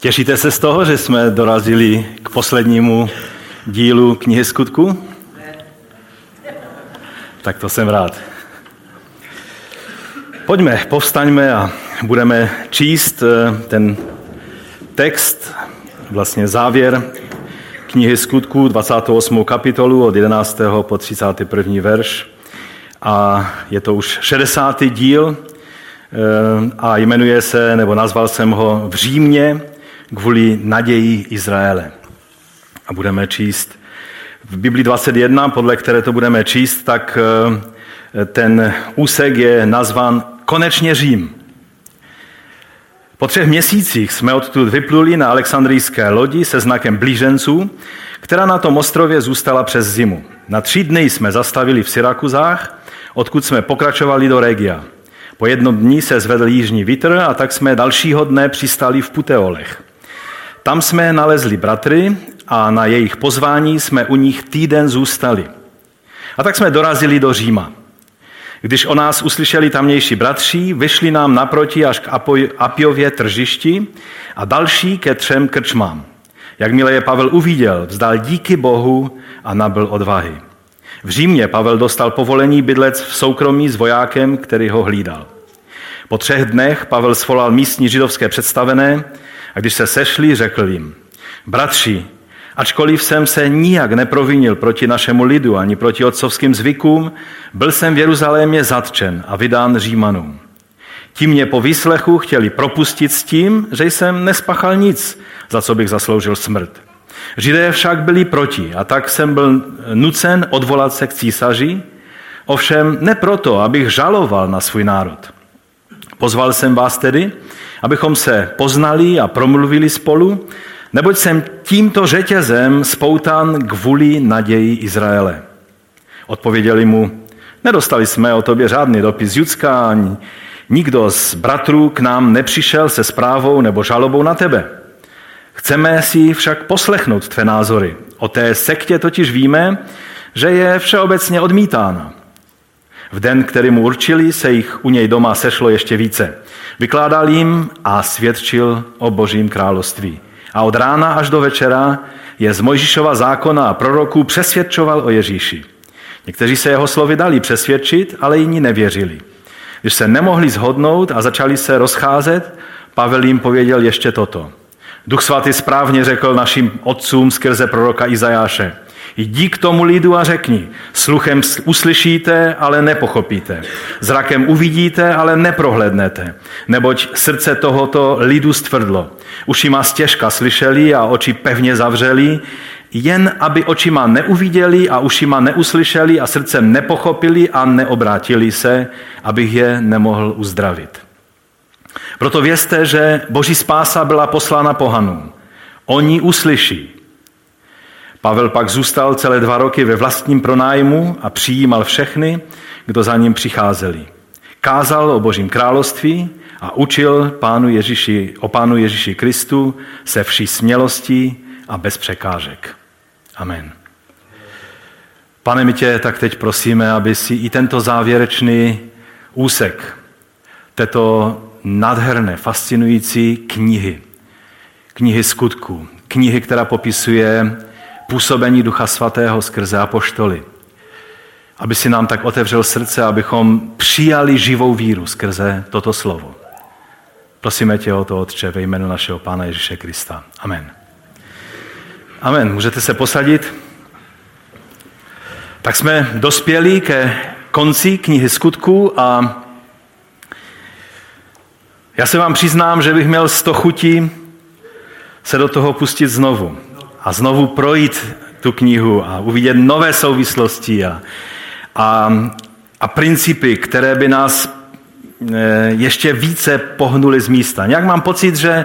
Těšíte se z toho, že jsme dorazili k poslednímu dílu knihy skutku? Tak to jsem rád. Pojďme, povstaňme a budeme číst eh, ten text, vlastně závěr knihy skutků, 28. kapitolu od 11. po 31. verš. A je to už 60. díl eh, a jmenuje se, nebo nazval jsem ho v Římě, kvůli naději Izraele. A budeme číst v Biblii 21, podle které to budeme číst, tak eh, ten úsek je nazvan Konečně Řím. Po třech měsících jsme odtud vypluli na alexandrijské lodi se znakem blíženců, která na tom ostrově zůstala přes zimu. Na tři dny jsme zastavili v Syrakuzách, odkud jsme pokračovali do Regia. Po jednom dní se zvedl jižní vítr a tak jsme dalšího dne přistali v Puteolech. Tam jsme nalezli bratry a na jejich pozvání jsme u nich týden zůstali. A tak jsme dorazili do Říma. Když o nás uslyšeli tamnější bratři, vyšli nám naproti až k Apiově tržišti a další ke třem krčmám. Jakmile je Pavel uviděl, vzdal díky Bohu a nabil odvahy. V Římě Pavel dostal povolení bydlec v soukromí s vojákem, který ho hlídal. Po třech dnech Pavel svolal místní židovské představené a když se sešli, řekl jim, bratři, ačkoliv jsem se nijak neprovinil proti našemu lidu ani proti otcovským zvykům, byl jsem v Jeruzalémě zatčen a vydán Římanům. Ti mě po výslechu chtěli propustit s tím, že jsem nespachal nic, za co bych zasloužil smrt. Židé však byli proti a tak jsem byl nucen odvolat se k císaři, ovšem ne proto, abych žaloval na svůj národ. Pozval jsem vás tedy, abychom se poznali a promluvili spolu, neboť jsem tímto řetězem spoután kvůli naději Izraele. Odpověděli mu, nedostali jsme o tobě žádný dopis Judska, ani nikdo z bratrů k nám nepřišel se zprávou nebo žalobou na tebe. Chceme si však poslechnout tvé názory. O té sektě totiž víme, že je všeobecně odmítána. V den, který mu určili, se jich u něj doma sešlo ještě více. Vykládal jim a svědčil o božím království. A od rána až do večera je z Mojžišova zákona a proroků přesvědčoval o Ježíši. Někteří se jeho slovy dali přesvědčit, ale jiní nevěřili. Když se nemohli zhodnout a začali se rozcházet, Pavel jim pověděl ještě toto. Duch svatý správně řekl našim otcům skrze proroka Izajáše. Jdi k tomu lidu a řekni, sluchem uslyšíte, ale nepochopíte. Zrakem uvidíte, ale neprohlednete. Neboť srdce tohoto lidu stvrdlo. Ušima stěžka slyšeli a oči pevně zavřeli, jen aby očima neuviděli a ušima neuslyšeli a srdcem nepochopili a neobrátili se, abych je nemohl uzdravit. Proto vězte, že boží spása byla poslána pohanům. Oni uslyší, Pavel pak zůstal celé dva roky ve vlastním pronájmu a přijímal všechny, kdo za ním přicházeli. Kázal o Božím království a učil pánu Ježíši, o pánu Ježíši Kristu se vší smělostí a bez překážek. Amen. Pane, my tě tak teď prosíme, aby si i tento závěrečný úsek této nádherné, fascinující knihy, knihy skutků, knihy, která popisuje působení Ducha Svatého skrze apoštoly. Aby si nám tak otevřel srdce, abychom přijali živou víru skrze toto slovo. Prosíme tě o to, Otče, ve jménu našeho Pána Ježíše Krista. Amen. Amen. Můžete se posadit? Tak jsme dospěli ke konci knihy skutků a já se vám přiznám, že bych měl sto chutí se do toho pustit znovu a znovu projít tu knihu a uvidět nové souvislosti a, a, a principy, které by nás e, ještě více pohnuly z místa. Nějak mám pocit, že,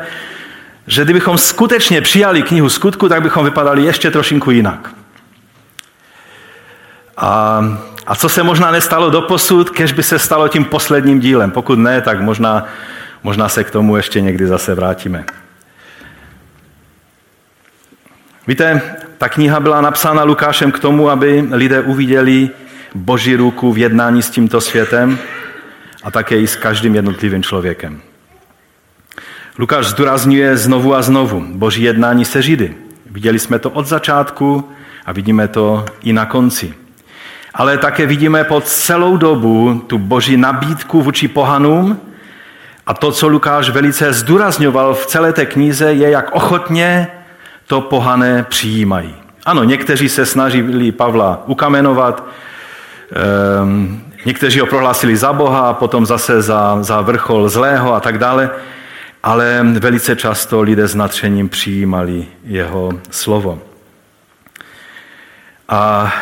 že kdybychom skutečně přijali knihu skutku, tak bychom vypadali ještě trošinku jinak. A, a co se možná nestalo do posud, kež by se stalo tím posledním dílem. Pokud ne, tak možná, možná se k tomu ještě někdy zase vrátíme. Víte, ta kniha byla napsána Lukášem k tomu, aby lidé uviděli Boží ruku v jednání s tímto světem a také i s každým jednotlivým člověkem. Lukáš zdůrazňuje znovu a znovu boží jednání se Židy. Viděli jsme to od začátku a vidíme to i na konci. Ale také vidíme po celou dobu tu boží nabídku vůči pohanům a to, co Lukáš velice zdůrazňoval v celé té knize, je, jak ochotně to pohané přijímají. Ano, někteří se snažili Pavla ukamenovat, um, někteří ho prohlásili za Boha, potom zase za, za vrchol zlého a tak dále, ale velice často lidé s natřením přijímali jeho slovo. A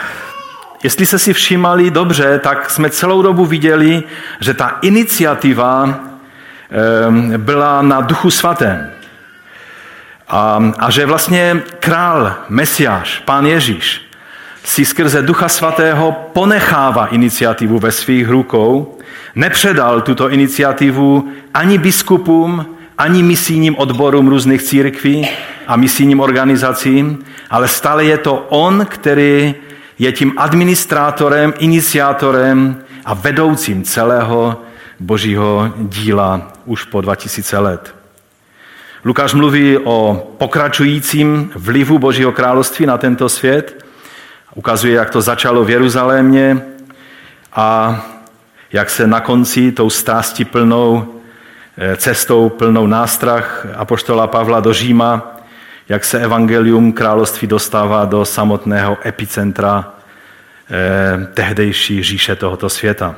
jestli se si všímali dobře, tak jsme celou dobu viděli, že ta iniciativa byla na duchu svatém. A, a že vlastně král, mesiáš, pán Ježíš, si skrze Ducha Svatého ponechává iniciativu ve svých rukou, nepředal tuto iniciativu ani biskupům, ani misijním odborům různých církví a misijním organizacím, ale stále je to on, který je tím administrátorem, iniciátorem a vedoucím celého božího díla už po 2000 let. Lukáš mluví o pokračujícím vlivu Božího království na tento svět. Ukazuje, jak to začalo v Jeruzalémě a jak se na konci tou stásti plnou eh, cestou plnou nástrah apoštola Pavla do Říma, jak se evangelium království dostává do samotného epicentra eh, tehdejší říše tohoto světa.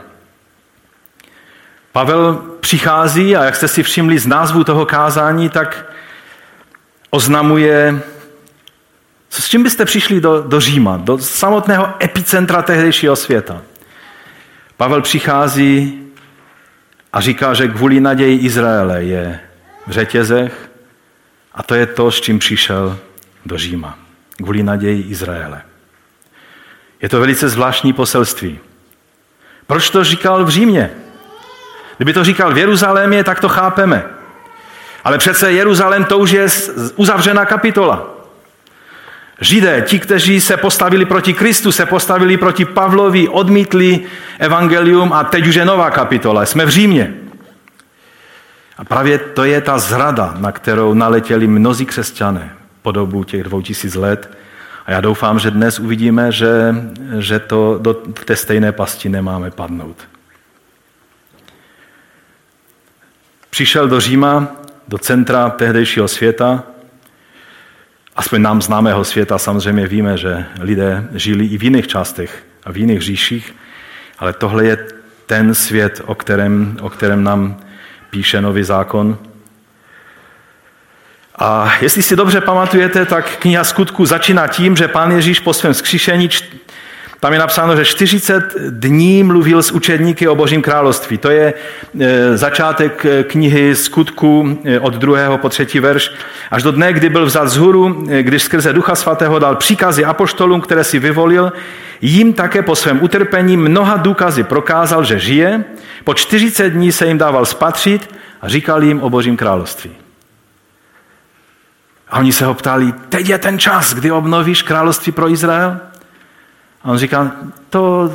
Pavel přichází a jak jste si všimli z názvu toho kázání, tak oznamuje, s čím byste přišli do, do Říma, do samotného epicentra tehdejšího světa. Pavel přichází a říká, že kvůli naději Izraele je v řetězech a to je to, s čím přišel do Říma. Kvůli naději Izraele. Je to velice zvláštní poselství. Proč to říkal v Římě? Kdyby to říkal v Jeruzalémě, tak to chápeme. Ale přece Jeruzalém to už je uzavřená kapitola. Židé, ti, kteří se postavili proti Kristu, se postavili proti Pavlovi, odmítli evangelium a teď už je nová kapitola. Jsme v Římě. A právě to je ta zrada, na kterou naletěli mnozí křesťané po dobu těch dvou tisíc let. A já doufám, že dnes uvidíme, že, že to do té stejné pasti nemáme padnout. Přišel do Říma, do centra tehdejšího světa, aspoň nám známého světa, samozřejmě víme, že lidé žili i v jiných částech a v jiných říších, ale tohle je ten svět, o kterém, o kterém nám píše nový zákon. A jestli si dobře pamatujete, tak kniha skutku začíná tím, že pán Ježíš po svém skříšení tam je napsáno, že 40 dní mluvil s učedníky o Božím království. To je e, začátek e, knihy skutku e, od druhého po třetí verš. Až do dne, kdy byl vzat z hůru, když skrze Ducha Svatého dal příkazy apoštolům, které si vyvolil, jim také po svém utrpení mnoha důkazy prokázal, že žije. Po 40 dní se jim dával spatřit a říkal jim o Božím království. A oni se ho ptali, teď je ten čas, kdy obnovíš království pro Izrael? A on říká, to,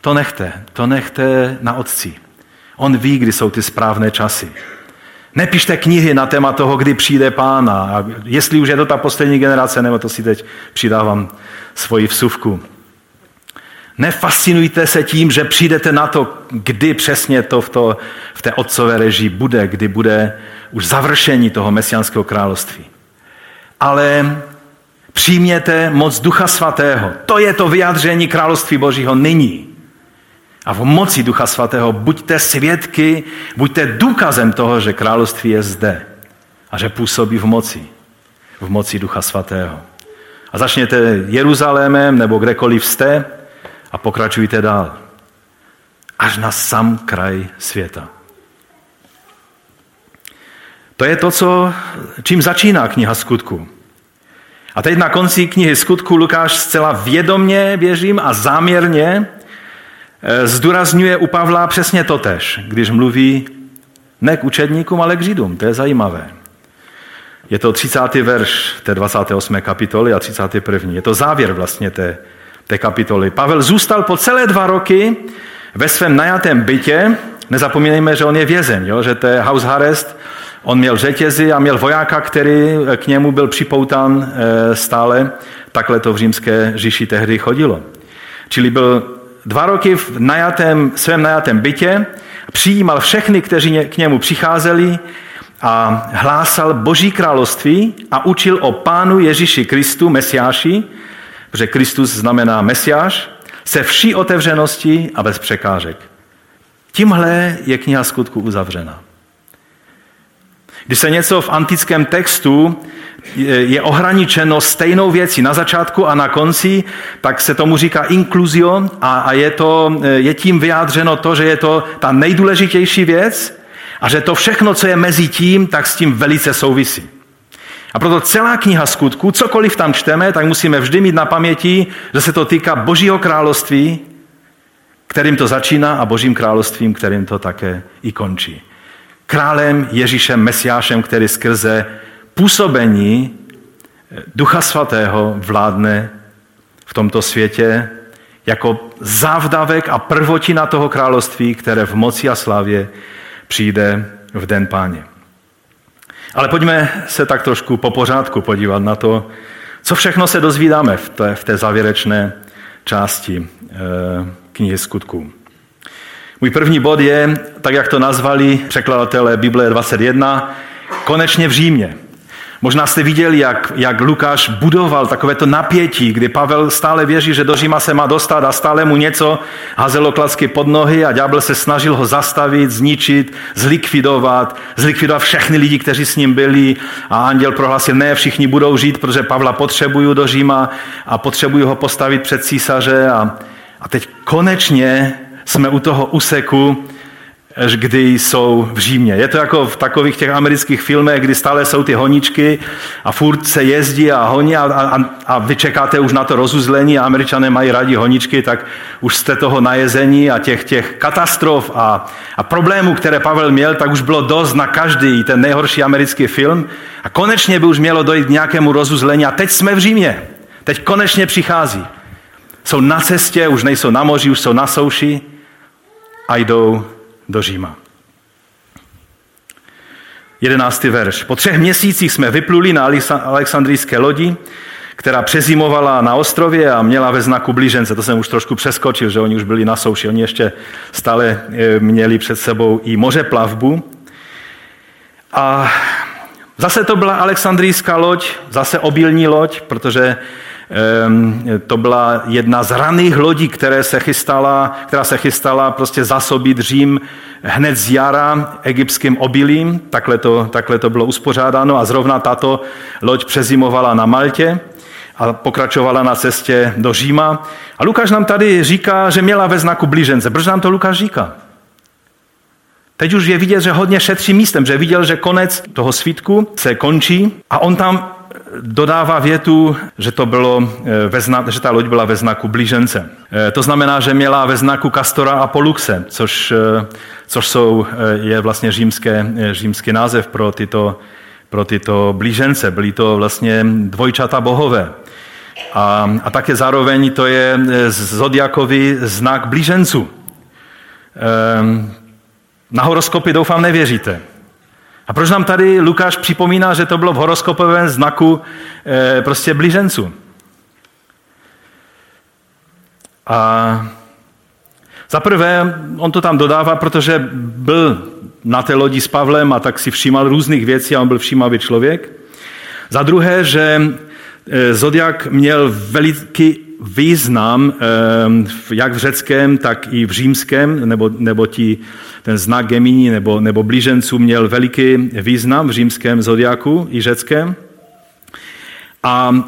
to nechte, to nechte na otci. On ví, kdy jsou ty správné časy. Nepište knihy na téma toho, kdy přijde pána. A jestli už je to ta poslední generace, nebo to si teď přidávám svoji vsuvku. Nefascinujte se tím, že přijdete na to, kdy přesně to v, to v té otcové režii bude, kdy bude už završení toho mesiánského království. Ale Přijměte moc Ducha Svatého. To je to vyjádření království Božího nyní. A v moci Ducha Svatého buďte svědky, buďte důkazem toho, že království je zde a že působí v moci. V moci Ducha Svatého. A začněte Jeruzalémem nebo kdekoliv jste a pokračujte dál. Až na sam kraj světa. To je to, co, čím začíná kniha skutku. A teď na konci knihy skutku Lukáš zcela vědomně, věřím, a záměrně eh, zdůrazňuje u Pavla přesně to tež, když mluví ne k učedníkům, ale k Židům. To je zajímavé. Je to 30. verš té 28. kapitoly a 31. Je to závěr vlastně té, té kapitoly. Pavel zůstal po celé dva roky ve svém najatém bytě. Nezapomínejme, že on je vězeň, jo? že to je house arrest, On měl řetězy a měl vojáka, který k němu byl připoután stále. Takhle to v římské říši tehdy chodilo. Čili byl dva roky v najatém, svém najatém bytě, přijímal všechny, kteří k němu přicházeli a hlásal Boží království a učil o Pánu Ježíši Kristu, Mesiáši, protože Kristus znamená Mesiáš, se vší otevřeností a bez překážek. Tímhle je kniha skutku uzavřena. Když se něco v antickém textu je ohraničeno stejnou věcí na začátku a na konci, tak se tomu říká inkluzio a, a je, to, je tím vyjádřeno to, že je to ta nejdůležitější věc a že to všechno, co je mezi tím, tak s tím velice souvisí. A proto celá kniha skutku, cokoliv tam čteme, tak musíme vždy mít na paměti, že se to týká Božího království, kterým to začíná a Božím královstvím, kterým to také i končí. Králem Ježíšem Mesiášem, který skrze působení Ducha Svatého vládne v tomto světě jako závdavek a prvotina toho království, které v moci a slavě přijde v den páně. Ale pojďme se tak trošku po pořádku podívat na to, co všechno se dozvídáme v té, v té závěrečné části e, knihy skutků. Můj první bod je, tak jak to nazvali překladatelé Bible 21, konečně v Římě. Možná jste viděli, jak, jak Lukáš budoval takovéto napětí, kdy Pavel stále věří, že do Říma se má dostat a stále mu něco házelo klacky pod nohy a ďábel se snažil ho zastavit, zničit, zlikvidovat, zlikvidovat všechny lidi, kteří s ním byli a anděl prohlásil, ne, všichni budou žít, protože Pavla potřebují do Říma a potřebují ho postavit před císaře a, a teď konečně jsme u toho úseku, kdy jsou v Římě. Je to jako v takových těch amerických filmech, kdy stále jsou ty honičky a furt se jezdí a honí a, a, a vy čekáte už na to rozuzlení a američané mají rádi honičky, tak už jste toho najezení a těch, těch katastrof a, a problémů, které Pavel měl, tak už bylo dost na každý ten nejhorší americký film a konečně by už mělo dojít k nějakému rozuzlení a teď jsme v Římě. Teď konečně přichází. Jsou na cestě, už nejsou na moři, už jsou na souši a jdou do Říma. Jedenáctý verš. Po třech měsících jsme vypluli na alexandrijské lodi, která přezimovala na ostrově a měla ve znaku blížence. To jsem už trošku přeskočil, že oni už byli na souši. Oni ještě stále e, měli před sebou i moře plavbu. A zase to byla alexandrijská loď, zase obilní loď, protože to byla jedna z raných lodí, které se chystala, která se chystala prostě zasobit Řím hned z jara egyptským obilím. Takhle to, takhle to bylo uspořádáno a zrovna tato loď přezimovala na Maltě a pokračovala na cestě do Říma. A Lukáš nám tady říká, že měla ve znaku blížence. Proč nám to Lukáš říká? Teď už je vidět, že hodně šetří místem, že viděl, že konec toho svítku se končí a on tam dodává větu, že, to bylo eh, ve zna, že ta loď byla ve znaku blížence. Eh, to znamená, že měla ve znaku Kastora a Poluxe, což, eh, což jsou, je vlastně římské, římský název pro tyto, pro tyto blížence. Byly to vlastně dvojčata bohové. A, a také zároveň to je zodiakový znak blíženců. Na horoskopy doufám nevěříte. A proč nám tady Lukáš připomíná, že to bylo v horoskopovém znaku e, prostě blíženců? A za prvé, on to tam dodává, protože byl na té lodi s Pavlem a tak si všímal různých věcí a on byl všímavý člověk. Za druhé, že eh, Zodiak měl veliký význam jak v řeckém, tak i v římském, nebo, nebo ti, ten znak Gemini nebo, nebo blíženců měl veliký význam v římském zodiaku i řeckém. A,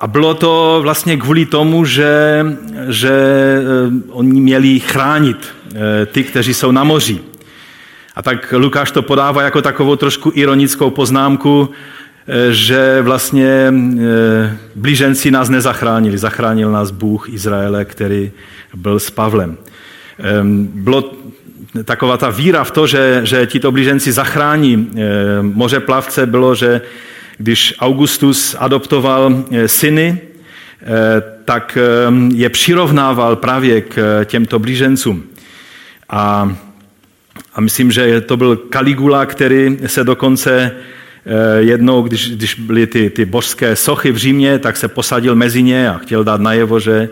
a bylo to vlastně kvůli tomu, že, že eh, oni měli chránit eh, ty, kteří jsou na moři. A tak Lukáš to podává jako takovou trošku ironickou poznámku, že vlastně eh, blíženci nás nezachránili. Zachránil nás Bůh Izraele, který byl s Pavlem. Ehm, bylo taková ta víra v to, že, že tito blíženci zachrání eh, moře plavce, bylo, že když Augustus adoptoval eh, syny, tak je přirovnával právě k těmto blížencům. A a myslím, že to byl Caligula, který se dokonce jednou, když, když byly ty, ty božské sochy v Římě, tak se posadil mezi ně a chtěl dát najevo, že,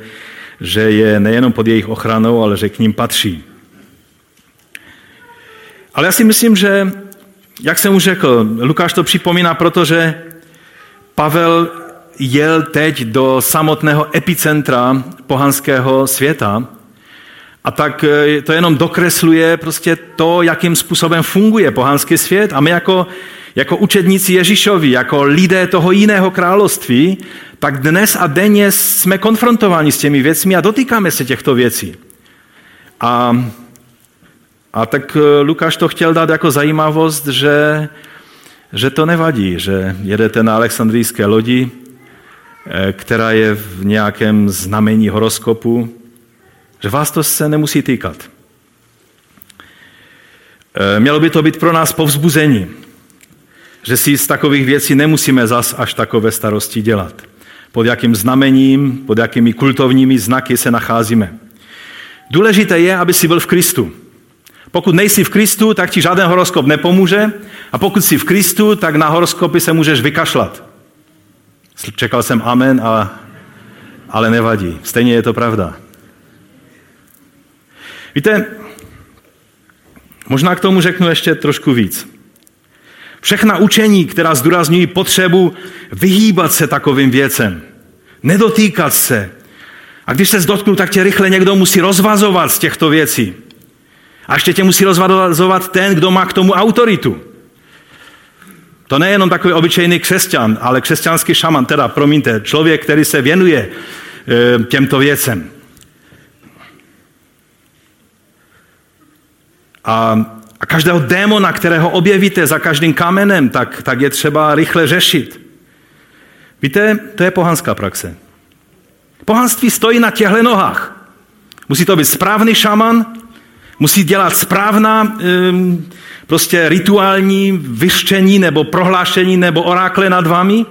že je nejenom pod jejich ochranou, ale že k ním patří. Ale já si myslím, že, jak jsem už řekl, Lukáš to připomíná, protože Pavel jel teď do samotného epicentra pohanského světa a tak eh, to jenom dokresluje prostě to, jakým způsobem funguje pohanský svět a my jako, jako učedníci Ježíšovi, jako lidé toho jiného království, tak dnes a denně jsme konfrontováni s těmi věcmi a dotýkáme se těchto věcí. A, a tak eh, Lukáš to chtěl dát jako zajímavost, že, že to nevadí, že jedete na alexandrijské lodi, eh, která je v nějakém znamení horoskopu, že vás to se nemusí týkat. Eh, mělo by to být pro nás povzbuzení, že si z takových věcí nemusíme zas až takové starosti dělat. Pod jakým znamením, pod jakými kultovními znaky se nacházíme. Důležité je, aby si byl v Kristu. Pokud nejsi v Kristu, tak ti žádný horoskop nepomůže a pokud jsi v Kristu, tak na horoskopy se můžeš vykašlat. Čekal jsem amen, a, ale nevadí. Stejně je to pravda. Víte, možná k tomu řeknu ještě trošku víc. Všechna učení, která zdůrazňují potřebu vyhýbat se takovým věcem, nedotýkat se. A když se dotknu, tak tě rychle někdo musí rozvazovat z těchto věcí. A ještě tě musí rozvazovat ten, kdo má k tomu autoritu. To nejenom takový obyčejný křesťan, ale křesťanský šaman, teda, promiňte, člověk, který se věnuje e, těmto věcem. A, a každého démona, kterého objevíte za každým kamenem, tak, tak je třeba rychle řešit. Víte, to je pohanská praxe. Pohanství stojí na těchto nohách. Musí to být správný šaman, musí dělat správná prostě rituální vyštění nebo prohlášení nebo orákle nad vámi,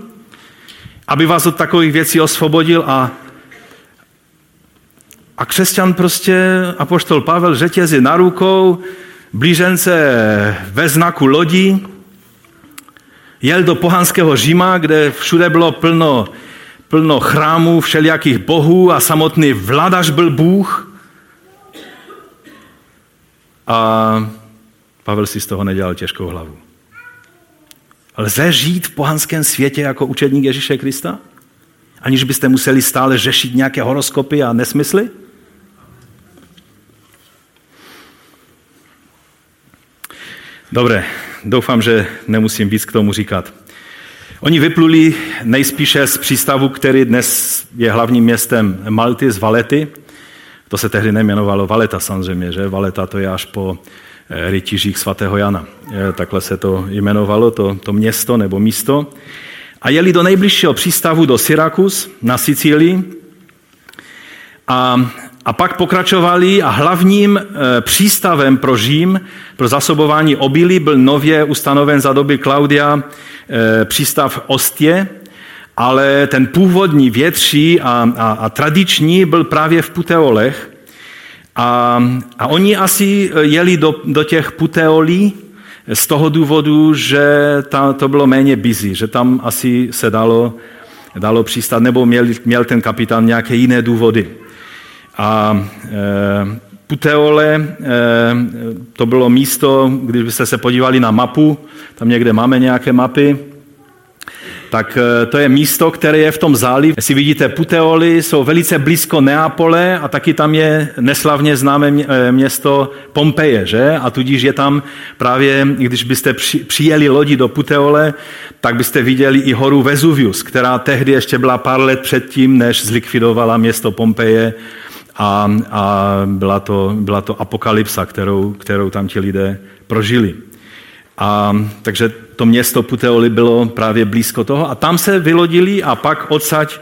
aby vás od takových věcí osvobodil a a křesťan prostě, apoštol Pavel, řetězy na rukou, blížence ve znaku lodí, jel do pohanského Říma, kde všude bylo plno, plno chrámů všelijakých bohů a samotný vladař byl Bůh. A Pavel si z toho nedělal těžkou hlavu. Lze žít v pohanském světě jako učedník Ježíše Krista? Aniž byste museli stále řešit nějaké horoskopy a nesmysly? Dobré, doufám, že nemusím víc k tomu říkat. Oni vypluli nejspíše z přístavu, který dnes je hlavním městem Malty, z Valety. To se tehdy nejmenovalo Valeta samozřejmě, že? Valeta to je až po eh, rytířích svatého Jana. Eh, takhle se to jmenovalo, to, to město nebo místo. A jeli do nejbližšího přístavu do Syrakus na Sicílii. A a pak pokračovali a hlavním e, přístavem pro Řím, pro zasobování obilí, byl nově ustanoven za doby Klaudia e, přístav Ostě, ale ten původní větší a, a, a tradiční byl právě v Puteolech. A, a oni asi jeli do, do těch Puteolí z toho důvodu, že ta, to bylo méně busy, že tam asi se dalo, dalo přistat, nebo měl, měl ten kapitán nějaké jiné důvody. A e, Puteole, e, to bylo místo, když byste se podívali na mapu, tam někde máme nějaké mapy, tak e, to je místo, které je v tom zálivu. Jestli vidíte, Puteoli jsou velice blízko Neapole a taky tam je neslavně známé město Pompeje, že? A tudíž je tam právě, když byste přijeli lodi do Puteole, tak byste viděli i horu Vesuvius, která tehdy ještě byla pár let předtím, než zlikvidovala město Pompeje a, a byla, to, byla to apokalypsa, kterou, kterou tam ti lidé prožili. A, takže to město Puteoli bylo právě blízko toho a tam se vylodili a pak odsaď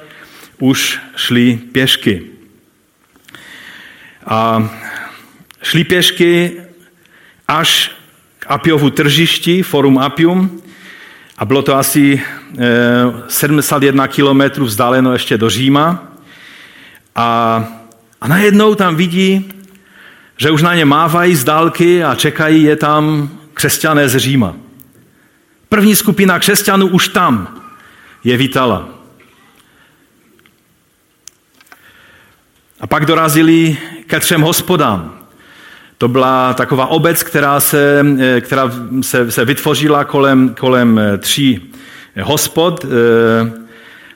už šli pěšky. A šli pěšky až k Apiovu tržišti, Forum Apium, a bylo to asi 71 eh, kilometrů vzdáleno ještě do Říma. A a najednou tam vidí že už na ně mávají z dálky a čekají je tam křesťané z Říma. První skupina křesťanů už tam je vítala. A pak dorazili ke třem hospodám. To byla taková obec, která se, která se, se vytvořila kolem, kolem tří hospod, eh,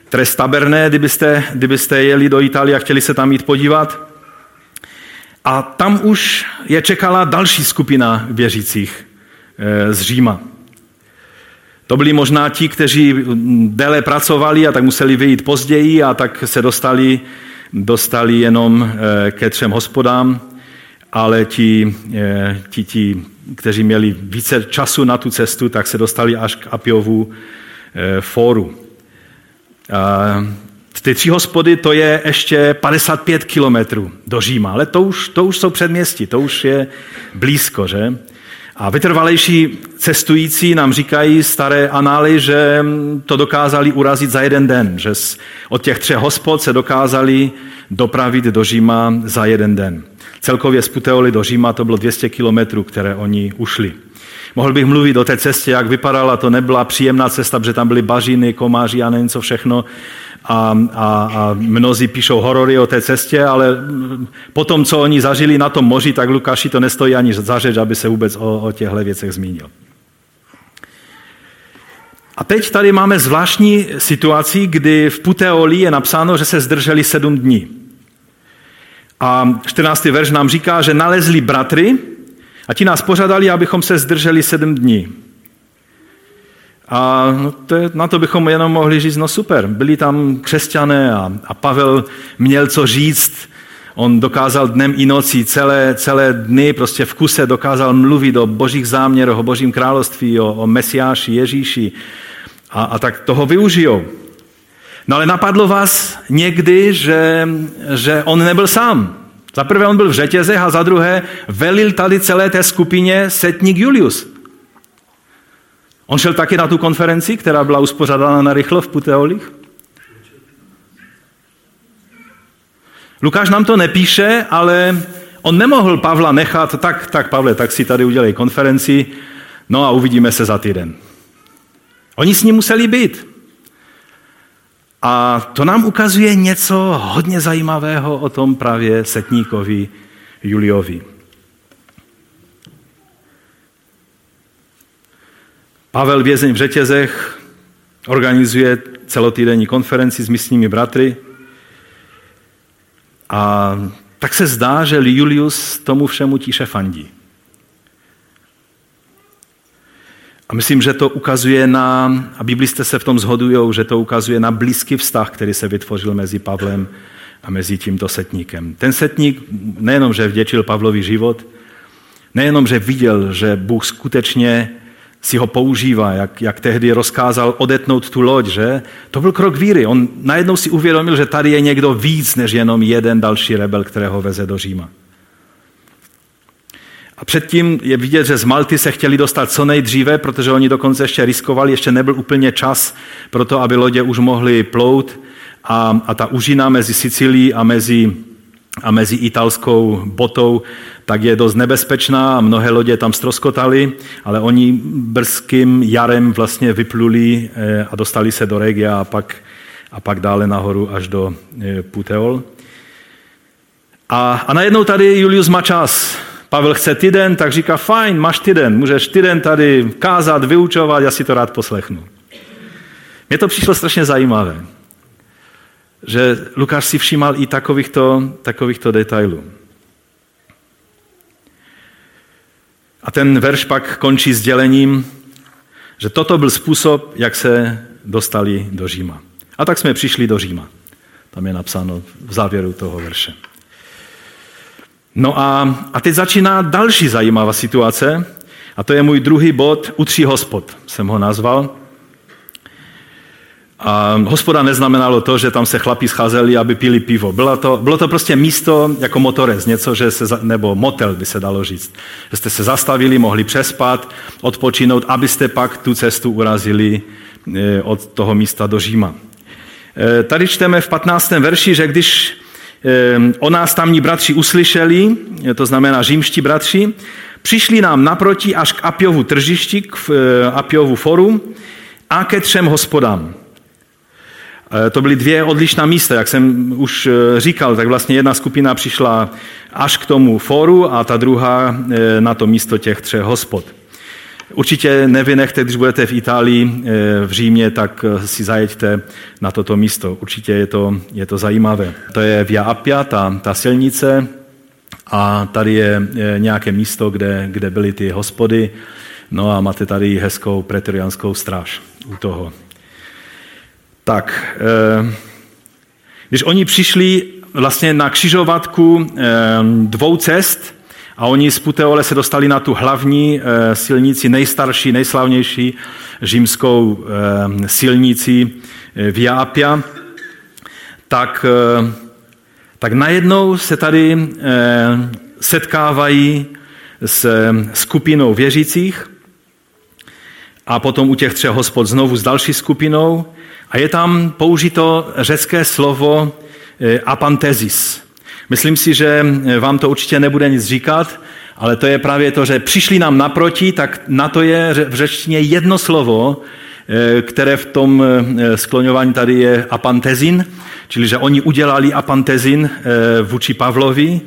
Trestaberné, kdybyste, kdybyste jeli do Itálie a chtěli se tam jít podívat. A tam už je čekala další skupina věřících eh, z Říma. To byli možná ti, kteří déle pracovali a tak museli vyjít později a tak se dostali, dostali jenom eh, ke třem hospodám, ale ti, eh, ti, ti, kteří měli více času na tu cestu, tak se dostali až k Apiovu fóru. Ty tři hospody, to je ještě 55 kilometrů do Říma, ale to už, to už jsou předměstí, to už je blízko, že? A vytrvalejší cestující nám říkají staré anály, že to dokázali urazit za jeden den, že od těch třech hospod se dokázali dopravit do Říma za jeden den. Celkově z Puteoli do Říma to bylo 200 kilometrů, které oni ušli. Mohl bych mluvit o té cestě, jak vypadala, to nebyla příjemná cesta, protože tam byly bažiny, komáři a nevím co všechno. A, a, a mnozí píšou horory o té cestě, ale po tom, co oni zažili na tom moři, tak Lukáši to nestojí ani za řeč, aby se vůbec o, o těchto věcech zmínil. A teď tady máme zvláštní situaci, kdy v Puteoli je napsáno, že se zdrželi sedm dní. A 14. verš nám říká, že nalezli bratry, a ti nás pořadali, abychom se zdrželi sedm dní. A to je, na to bychom jenom mohli říct, no super, byli tam křesťané a, a Pavel měl co říct, on dokázal dnem i nocí celé, celé dny, prostě v kuse dokázal mluvit o božích záměrech, o božím království, o, o Mesiáši, Ježíši. A, a tak toho využijou. No ale napadlo vás někdy, že, že on nebyl sám. Za prvé on byl v řetězech a za druhé velil tady celé té skupině setník Julius. On šel taky na tu konferenci, která byla uspořádána na rychlo v Puteolích. Lukáš nám to nepíše, ale on nemohl Pavla nechat, tak, tak Pavle, tak si tady udělej konferenci, no a uvidíme se za týden. Oni s ním museli být. A to nám ukazuje něco hodně zajímavého o tom právě setníkovi Juliovi. Pavel vězeň v řetězech organizuje celotýdenní konferenci s místními bratry a tak se zdá, že Julius tomu všemu tiše fandí. A myslím, že to ukazuje na, a biblisté se v tom zhodují, že to ukazuje na blízký vztah, který se vytvořil mezi Pavlem a mezi tímto setníkem. Ten setník nejenom, že vděčil Pavlovi život, nejenom, že viděl, že Bůh skutečně si ho používá, jak, jak tehdy rozkázal odetnout tu loď, že? To byl krok víry. On najednou si uvědomil, že tady je někdo víc než jenom jeden další rebel, kterého veze do Říma. A předtím je vidět, že z Malty se chtěli dostat co nejdříve, protože oni dokonce ještě riskovali, ještě nebyl úplně čas pro to, aby lodě už mohly plout. A, a ta užina mezi Sicílií a mezi, a mezi italskou botou tak je dost nebezpečná mnohé lodě tam stroskotaly, ale oni brzkým jarem vlastně vypluli eh, a dostali se do Regia a pak, a pak dále nahoru až do eh, Puteol. A, a najednou tady Julius má čas. Pavel chce týden, tak říká, fajn, máš týden, můžeš týden tady kázat, vyučovat, já si to rád poslechnu. Mně to přišlo strašně zajímavé, že Lukáš si všímal i takovýchto, takovýchto detailů. A ten verš pak končí sdělením, že toto byl způsob, jak se dostali do Říma. A tak jsme přišli do Říma. Tam je napsáno v závěru toho verše. No a, a teď začíná další zajímavá situace, a to je můj druhý bod, u tří hospod jsem ho nazval. A hospoda neznamenalo to, že tam se chlapí scházeli, aby pili pivo. Bylo to, bylo to prostě místo jako motorez, něco, že se, nebo motel by se dalo říct. Že jste se zastavili, mohli přespat, odpočinout, abyste pak tu cestu urazili e, od toho místa do Říma. E, tady čteme v 15. verši, že když o nás tamní bratři uslyšeli, to znamená římští bratři, přišli nám naproti až k Apiovu tržišti, k Apiovu forum a ke třem hospodám. To byly dvě odlišná místa, jak jsem už říkal, tak vlastně jedna skupina přišla až k tomu foru a ta druhá na to místo těch třech hospod. Určitě nevynechte, když budete v Itálii, eh, v Římě, tak eh, si zajeďte na toto místo. Určitě je to, je to zajímavé. To je Via Appia, ta, ta silnice, a tady je nějaké místo, kde, kde byly ty hospody. No a máte tady hezkou pretorianskou stráž u toho. Tak, eh, když oni přišli vlastně na křižovatku dvou cest, a oni z Puteole se dostali na tu hlavní eh, silnici, nejstarší, nejslavnější římskou eh, silnici eh, Via Appia. Tak, tak najednou se tady setkávají s skupinou věřících a potom u těch třech hospod znovu s další skupinou a je tam použito řecké slovo apantezis. Myslím si, že vám to určitě nebude nic říkat, ale to je právě to, že přišli nám naproti, tak na to je v řečtině jedno slovo, eh, které v tom eh, skloňování tady je apantezin, čili že oni udělali apantezin eh, vůči Pavlovi,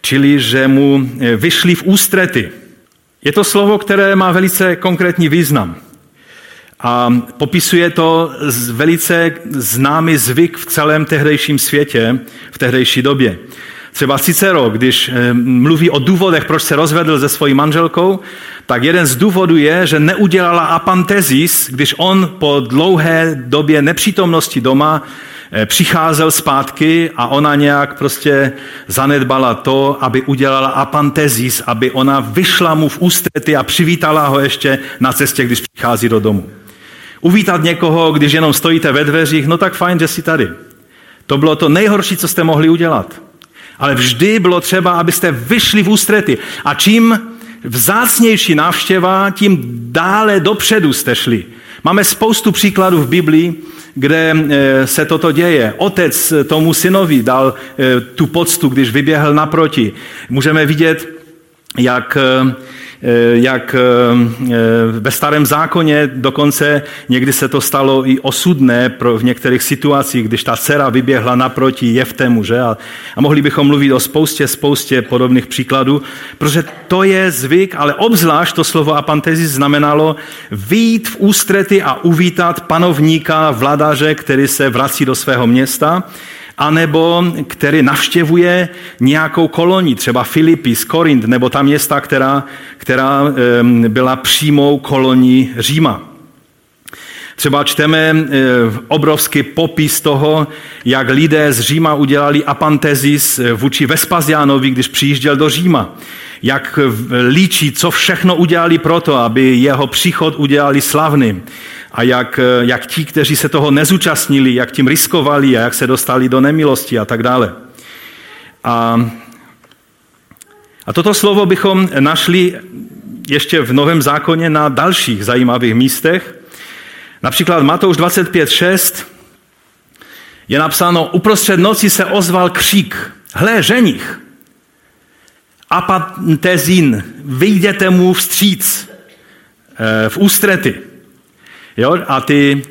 čili že mu vyšli v ústrety. Je to slovo, které má velice konkrétní význam. A popisuje to velice známý zvyk v celém tehdejším světě, v tehdejší době. Třeba Cicero, když eh, mluví o důvodech, proč se rozvedl se svojí manželkou, tak jeden z důvodů je, že neudělala apantezis, když on po dlouhé době nepřítomnosti doma eh, přicházel zpátky a ona nějak prostě zanedbala to, aby udělala apantezis, aby ona vyšla mu v ústrety a přivítala ho ještě na cestě, když přichází do domu. Uvítat někoho, když jenom stojíte ve dveřích, no tak fajn, že jsi tady. To bylo to nejhorší, co jste mohli udělat. Ale vždy bylo třeba, abyste vyšli v ústrety. A čím vzácnější návštěva, tím dále dopředu jste šli. Máme spoustu příkladů v Biblii, kde eh, se toto děje. Otec tomu synovi dal eh, tu poctu, když vyběhl naproti. Můžeme vidět, jak eh, jak eh, ve starém zákoně dokonce někdy se to stalo i osudné pro, v některých situacích, když ta dcera vyběhla naproti Jeftemu, že? A, a mohli bychom mluvit o spoustě, spoustě podobných příkladů, protože to je zvyk, ale obzvlášť to slovo apantezis znamenalo výjít v ústrety a uvítat panovníka, vladaře, který se vrací do svého města anebo který navštěvuje nějakou kolonii, třeba Filipis, Korint, nebo ta města, která, která byla přímou kolonií Říma. Třeba čteme obrovský popis toho, jak lidé z Říma udělali apantezis vůči Vespazianovi, když přijížděl do Říma. Jak líčí, co všechno udělali proto, aby jeho příchod udělali slavným a jak, jak ti, kteří se toho nezúčastnili, jak tím riskovali a jak se dostali do nemilosti a tak dále. A, a toto slovo bychom našli ještě v Novém zákoně na dalších zajímavých místech. Například Matouš 25.6 je napsáno, uprostřed noci se ozval křík, hle, ženich, apatezin, vyjděte mu vstříc, eh, v ústrety. Jo? A ty,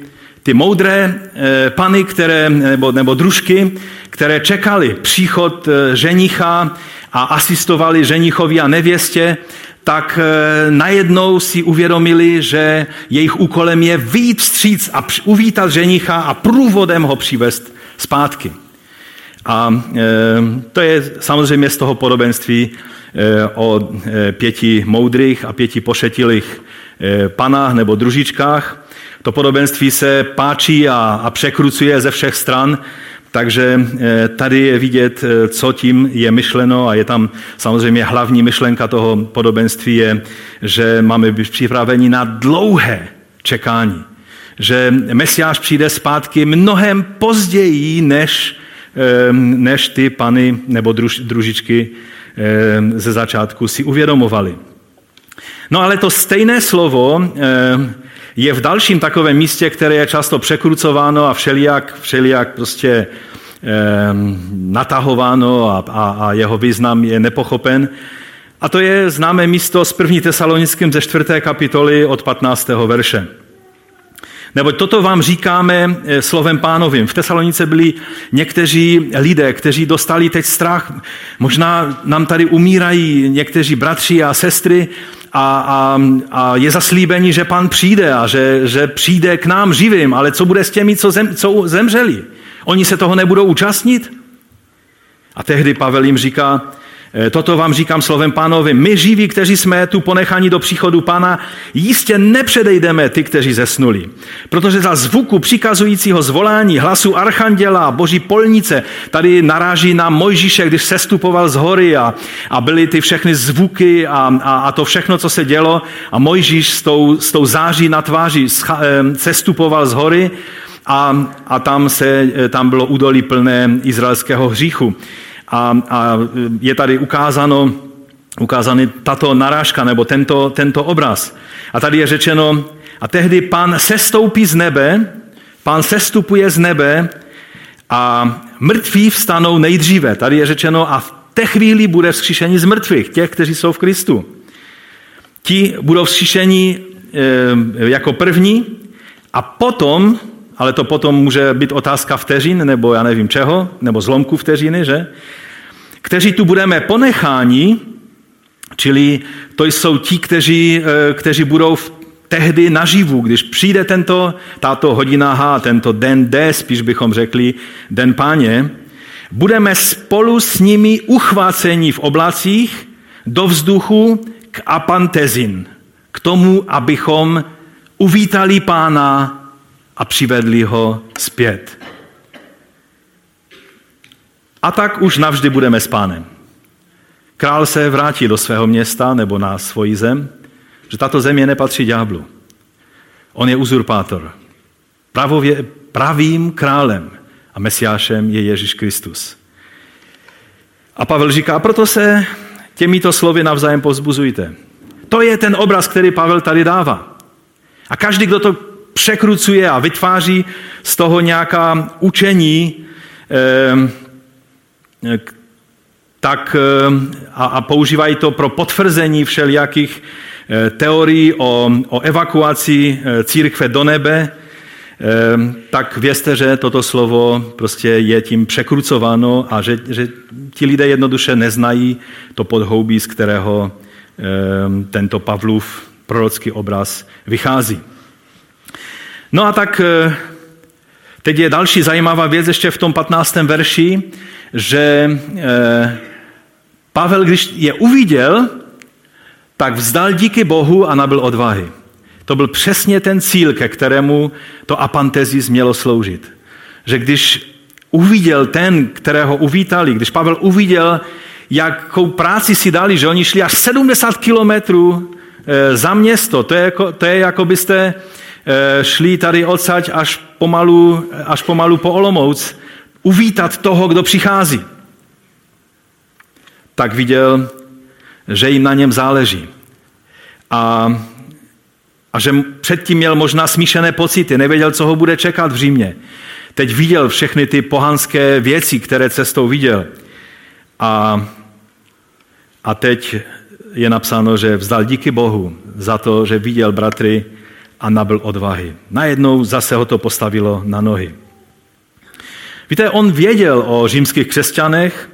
ty moudré e, pany, které, nebo, nebo družky, které čekali příchod e, ženicha a asistovali ženichovi a nevěstě, tak najednou si uvědomili, že jejich úkolem je vyjít vstříc a uvítat ženicha a průvodem ho přivést zpátky. A e, to je samozřejmě z toho podobenství e, o e, pěti moudrých a pěti pošetilých panách nebo družičkách. To podobenství se páčí a, a překrucuje ze všech stran, takže tady je vidět, co tím je myšleno a je tam samozřejmě hlavní myšlenka toho podobenství je, že máme být připraveni na dlouhé čekání. Že Mesiáš přijde zpátky mnohem později, než, než ty pany nebo druž, družičky ze začátku si uvědomovali. No ale to stejné slovo je v dalším takovém místě, které je často překrucováno a všelijak, všelijak prostě natahováno a, a, a jeho význam je nepochopen. A to je známé místo z 1. tesalonickým ze 4. kapitoly od 15. verše. Nebo toto vám říkáme eh, slovem pánovým. V Tesalonice byli někteří lidé, kteří dostali teď strach. Možná nám tady umírají někteří bratři a sestry a, a, a je zaslíbení, že pán přijde a že, že přijde k nám živým. Ale co bude s těmi, co, zem, co zemřeli? Oni se toho nebudou účastnit? A tehdy Pavel jim říká, toto vám říkám slovem pánovi. My živí, kteří jsme tu ponechani do příchodu pána, jistě nepředejdeme ty, kteří zesnuli. Protože za zvuku přikazujícího zvolání hlasu archanděla, boží polnice, tady naráží na Mojžíše, když sestupoval z hory a, a byly ty všechny zvuky a, a, a to všechno, co se dělo. A Mojžíš s tou, s tou září na tváři eh, sestupoval z hory a, a tam, se, eh, tam bylo údolí plné izraelského hříchu a, a je tady ukázáno, ukázaný tato narážka nebo tento, tento obraz. A tady je řečeno, a tehdy pán sestoupí z nebe, pán sestupuje z nebe a mrtví vstanou nejdříve. Tady je řečeno, a v té chvíli bude vzkříšení z mrtvých, těch, kteří jsou v Kristu. Ti budou vzkříšení e, jako první a potom, ale to potom může být otázka vteřin, nebo já nevím čeho, nebo zlomku vteřiny, že? kteří tu budeme ponecháni, čili to jsou ti, kteří, eh, kteří budou v tehdy naživu, když přijde tento, tato hodina H, tento den D, spíš bychom řekli, den páně, budeme spolu s nimi uchváceni v oblacích do vzduchu k apantezin, k tomu, abychom uvítali pána a přivedli ho zpět. A tak už navždy budeme s pánem. Král se vrátí do svého města nebo na svoji zem, že tato země nepatří ďáblu. On je uzurpátor. Pravově, pravým králem a mesiášem je Ježíš Kristus. A Pavel říká, proto se těmito slovy navzájem pozbuzujte. To je ten obraz, který Pavel tady dává. A každý, kdo to překrucuje a vytváří z toho nějaká učení, eh, tak eh, a, a používají to pro potvrzení všelijakých eh, teorií o, o evakuaci eh, církve do nebe, tak vězte, že toto slovo prostě je tím překrucováno a že, že ti lidé jednoduše neznají to podhoubí, z kterého tento Pavlův prorocký obraz vychází. No a tak teď je další zajímavá věc ještě v tom 15. verši, že eh, Pavel, když je uviděl, tak vzdal díky Bohu a nabil odvahy. To byl přesně ten cíl, ke kterému to apantezis mělo sloužit. Že když uviděl ten, kterého uvítali, když Pavel uviděl, jakou práci si dali, že oni šli až 70 kilometrů eh, za město, to je, jako, to je jako byste eh, šli tady odsaď až pomalu, až pomalu po Olomouc uvítat toho, kdo přichází. Tak viděl, že jim na něm záleží. A, a že předtím měl možná smíšené pocity, nevěděl, co ho bude čekat v Římě. Teď viděl všechny ty pohanské věci, které cestou viděl. A, a teď je napsáno, že vzdal díky Bohu za to, že viděl bratry a nabil odvahy. Najednou zase ho to postavilo na nohy. Víte, on věděl o římských křesťanech,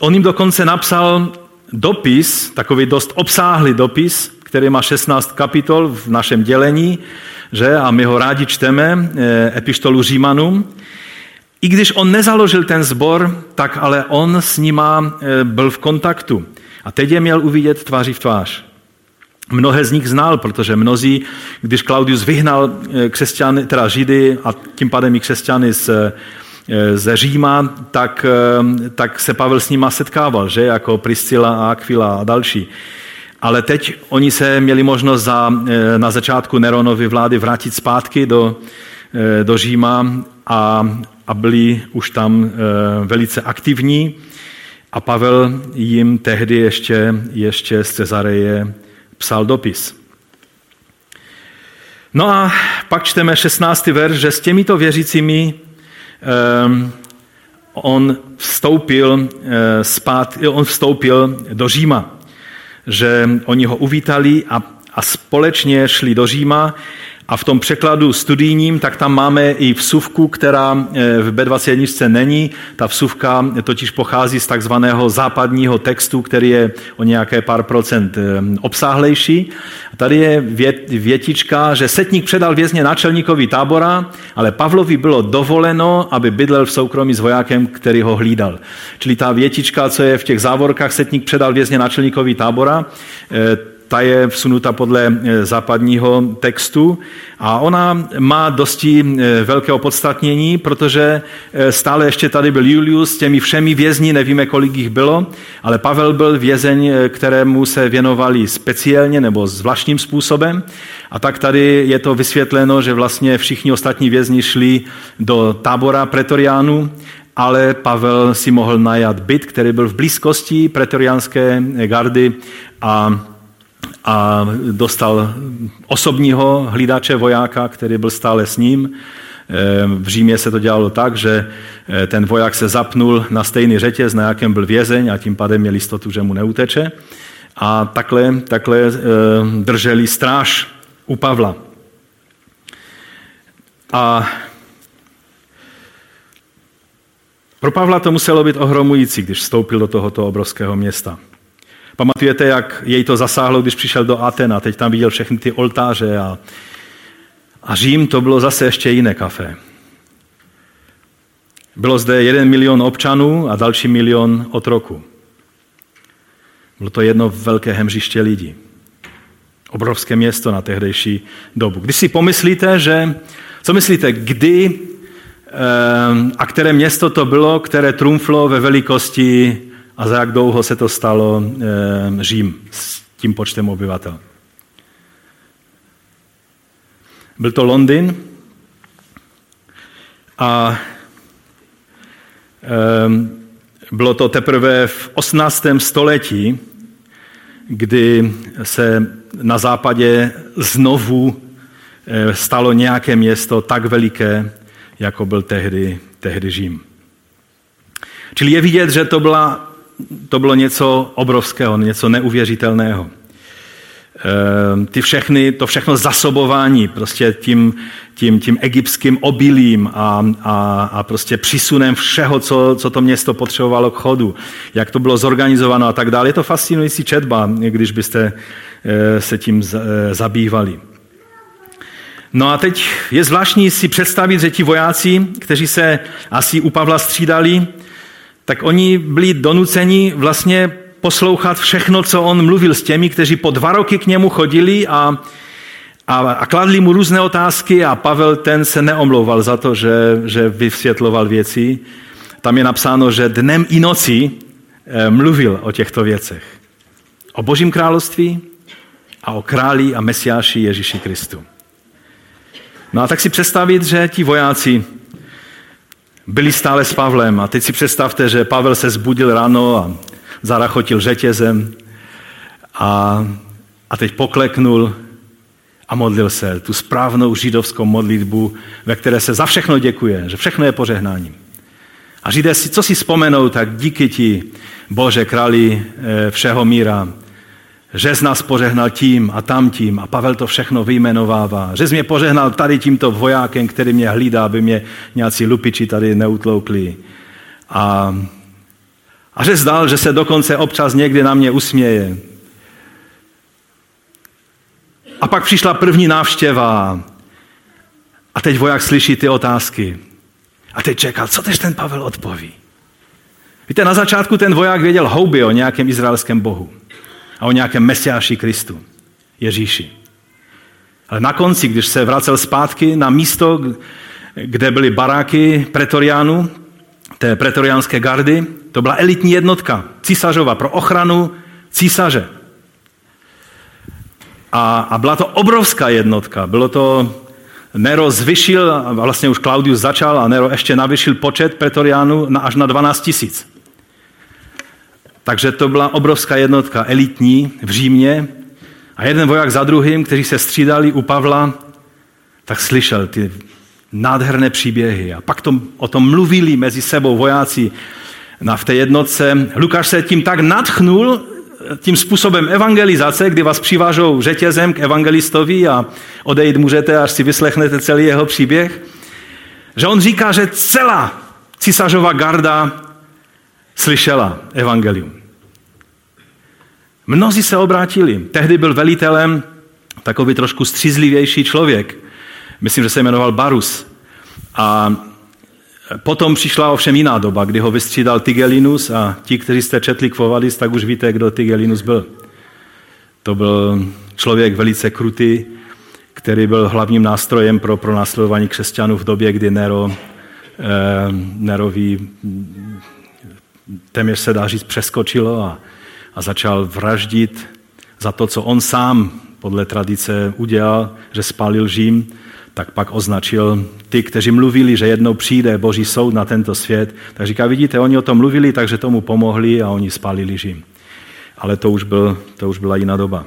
on jim dokonce napsal dopis, takový dost obsáhlý dopis, který má 16 kapitol v našem dělení, že? a my ho rádi čteme, eh, epištolu Římanům. I když on nezaložil ten sbor, tak ale on s nima eh, byl v kontaktu. A teď je měl uvidět tváří v tvář. Mnohé z nich znal, protože mnozí, když Claudius vyhnal eh, křesťany, teda Židy a tím pádem i křesťany z, eh, ze Říma, tak, eh, tak se Pavel s nima setkával, že? jako Priscila a Aquila a další. Ale teď oni se měli možnost za, na začátku Neronovy vlády vrátit zpátky do, do Říma a, a byli už tam velice aktivní. A Pavel jim tehdy ještě, ještě z Cezareje psal dopis. No a pak čteme 16. verš, že s těmito věřícími ehm, on vstoupil, eh, spát, on vstoupil do Říma, že oni ho uvítali a, a společně šli do Říma a v tom překladu studijním, tak tam máme i vsuvku, která eh, v B21 není. Ta vsuvka totiž pochází z takzvaného západního textu, který je o nějaké pár procent eh, obsáhlejší. A tady je větička, že setník předal vězně náčelníkovi tábora, ale Pavlovi bylo dovoleno, aby bydlel v soukromí s vojákem, který ho hlídal. Čili ta větička, co je v těch závorkách, setník předal vězně náčelníkovi tábora, eh, ta je vsunuta podle eh, západního textu a ona má dosti eh, velké opodstatnění, protože eh, stále ještě tady byl Julius s těmi všemi vězni, nevíme, kolik jich bylo, ale Pavel byl vězeň, kterému se věnovali speciálně nebo zvláštním způsobem. A tak tady je to vysvětleno, že vlastně všichni ostatní vězni šli do tábora pretoriánu ale Pavel si mohl najat byt, který byl v blízkosti pretoriánské gardy a a dostal osobního hlídače vojáka, který byl stále s ním. V Římě se to dělalo tak, že eh, ten voják se zapnul na stejný řetěz, na jakém byl vězeň a tím pádem měl jistotu, že mu neuteče. A takhle, takhle eh, drželi stráž u Pavla. A pro Pavla to muselo být ohromující, když vstoupil do tohoto obrovského města. Pamatujete, jak jej to zasáhlo, když přišel do Aten a teď tam viděl všechny ty oltáře a, a Řím to bylo zase ještě jiné kafe. Bylo zde jeden milion občanů a další milion otroků. Bylo to jedno velké hemřiště lidí. Obrovské město na tehdejší dobu. Když si pomyslíte, že, co myslíte, kdy eh, a které město to bylo, které trumflo ve velikosti a za jak dlouho se to stalo e, Řím s tím počtem obyvatel. Byl to Londýn a e, bylo to teprve v 18. století, kdy se na západě znovu eh, stalo nějaké město tak veliké, jako byl tehdy, tehdy Řím. Čili je vidět, že to byla to bylo něco obrovského, něco neuvěřitelného. Ehm, ty všechny, to všechno zasobování prostě tím, tím, tím egyptským obilím a, a, a prostě přísunem všeho, co, co to město potřebovalo k chodu, jak to bylo zorganizováno a tak dále. Je to fascinující četba, když byste eh, se tím eh, zabývali. No a teď je zvláštní si představit, že ti vojáci, kteří se asi u Pavla střídali, tak oni byli donuceni vlastně poslouchat všechno, co on mluvil s těmi, kteří po dva roky k němu chodili a, a, a kladli mu různé otázky a Pavel ten se neomlouval za to, že, že vysvětloval věci. Tam je napsáno, že dnem i nocí eh, mluvil o těchto věcech. O Božím království a o králi a mesiáši Ježíši Kristu. No a tak si představit, že ti vojáci byli stále s Pavlem. A teď si představte, že Pavel se zbudil ráno a zarachotil řetězem a, a teď pokleknul a modlil se tu správnou židovskou modlitbu, ve které se za všechno děkuje, že všechno je požehnáním. A Židé si, co si vzpomenou, tak díky ti, Bože, králi eh, všeho míra, že z nás požehnal tím a tam tím a Pavel to všechno vyjmenovává. Že jsi mě požehnal tady tímto vojákem, který mě hlídá, aby mě nějací lupiči tady neutloukli. A, a že zdal, že se dokonce občas někdy na mě usměje. A pak přišla první návštěva a teď voják slyší ty otázky. A teď čekal, co tež ten Pavel odpoví. Víte, na začátku ten voják věděl houby o nějakém izraelském bohu a o nějakém mesiáši Kristu, Ježíši. Ale na konci, když se vracel zpátky na místo, kde byly baráky pretoriánů, té pretoriánské gardy, to byla elitní jednotka císařova pro ochranu císaře. A, a byla to obrovská jednotka. Bylo to, Nero zvyšil, vlastně už Claudius začal, a Nero ještě navyšil počet pretoriánů na, až na 12 tisíc. Takže to byla obrovská jednotka elitní v Římě a jeden voják za druhým, kteří se střídali u Pavla, tak slyšel ty nádherné příběhy. A pak to, o tom mluvili mezi sebou vojáci na v té jednotce. Lukáš se tím tak nadchnul, tím způsobem evangelizace, kdy vás přivážou řetězem k evangelistovi a odejít můžete, až si vyslechnete celý jeho příběh, že on říká, že celá císařova garda slyšela evangelium. Mnozí se obrátili. Tehdy byl velitelem takový trošku střízlivější člověk. Myslím, že se jmenoval Barus. A potom přišla ovšem jiná doba, kdy ho vystřídal Tigelinus a ti, kteří jste četli Kvovadis, tak už víte, kdo Tigelinus byl. To byl člověk velice krutý, který byl hlavním nástrojem pro pronásledování křesťanů v době, kdy Nero, eh, Nerovi téměř se dá říct přeskočilo a, a začal vraždit za to, co on sám podle tradice udělal, že spálil Řím, tak pak označil ty, kteří mluvili, že jednou přijde boží soud na tento svět. Tak říká, vidíte, oni o tom mluvili, takže tomu pomohli a oni spálili Řím. Ale to už, byl, to už byla jiná doba.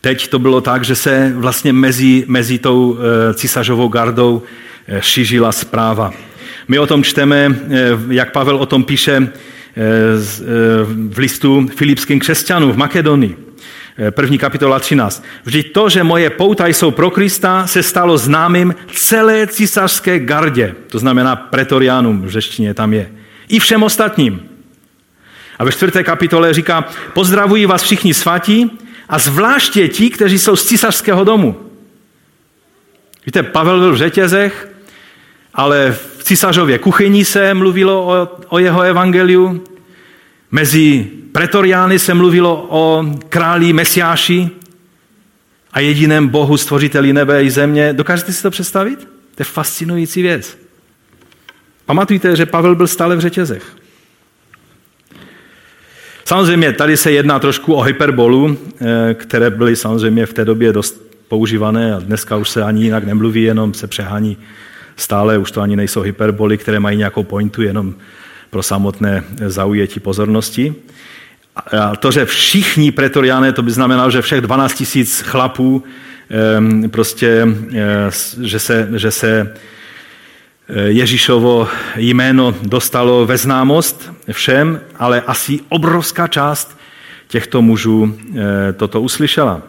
Teď to bylo tak, že se vlastně mezi, mezi tou e, císařovou gardou e, šířila zpráva. My o tom čteme, e, jak Pavel o tom píše v listu filipským křesťanům v Makedonii. První kapitola 13. Vždyť to, že moje pouta jsou pro Krista, se stalo známým celé císařské gardě. To znamená pretoriánům, v řeštině tam je. I všem ostatním. A ve čtvrté kapitole říká, pozdravuji vás všichni svatí, a zvláště ti, kteří jsou z císařského domu. Víte, Pavel byl v řetězech, ale císařově kuchyni se mluvilo o, o jeho evangeliu, mezi pretoriány se mluvilo o králi Mesiáši a jediném Bohu, stvořiteli nebe i země. Dokážete si to představit? To je fascinující věc. Pamatujte, že Pavel byl stále v řetězech. Samozřejmě tady se jedná trošku o hyperbolu, eh, které byly samozřejmě v té době dost používané a dneska už se ani jinak nemluví, jenom se přehání stále, už to ani nejsou hyperboly, které mají nějakou pointu jenom pro samotné zaujetí pozornosti. A to, že všichni pretoriáné, to by znamenalo, že všech 12 tisíc chlapů, ehm, prostě, eh, že se, že se Eh, Ježíšovo jméno dostalo ve známost všem, ale asi obrovská část těchto mužů eh, toto uslyšela.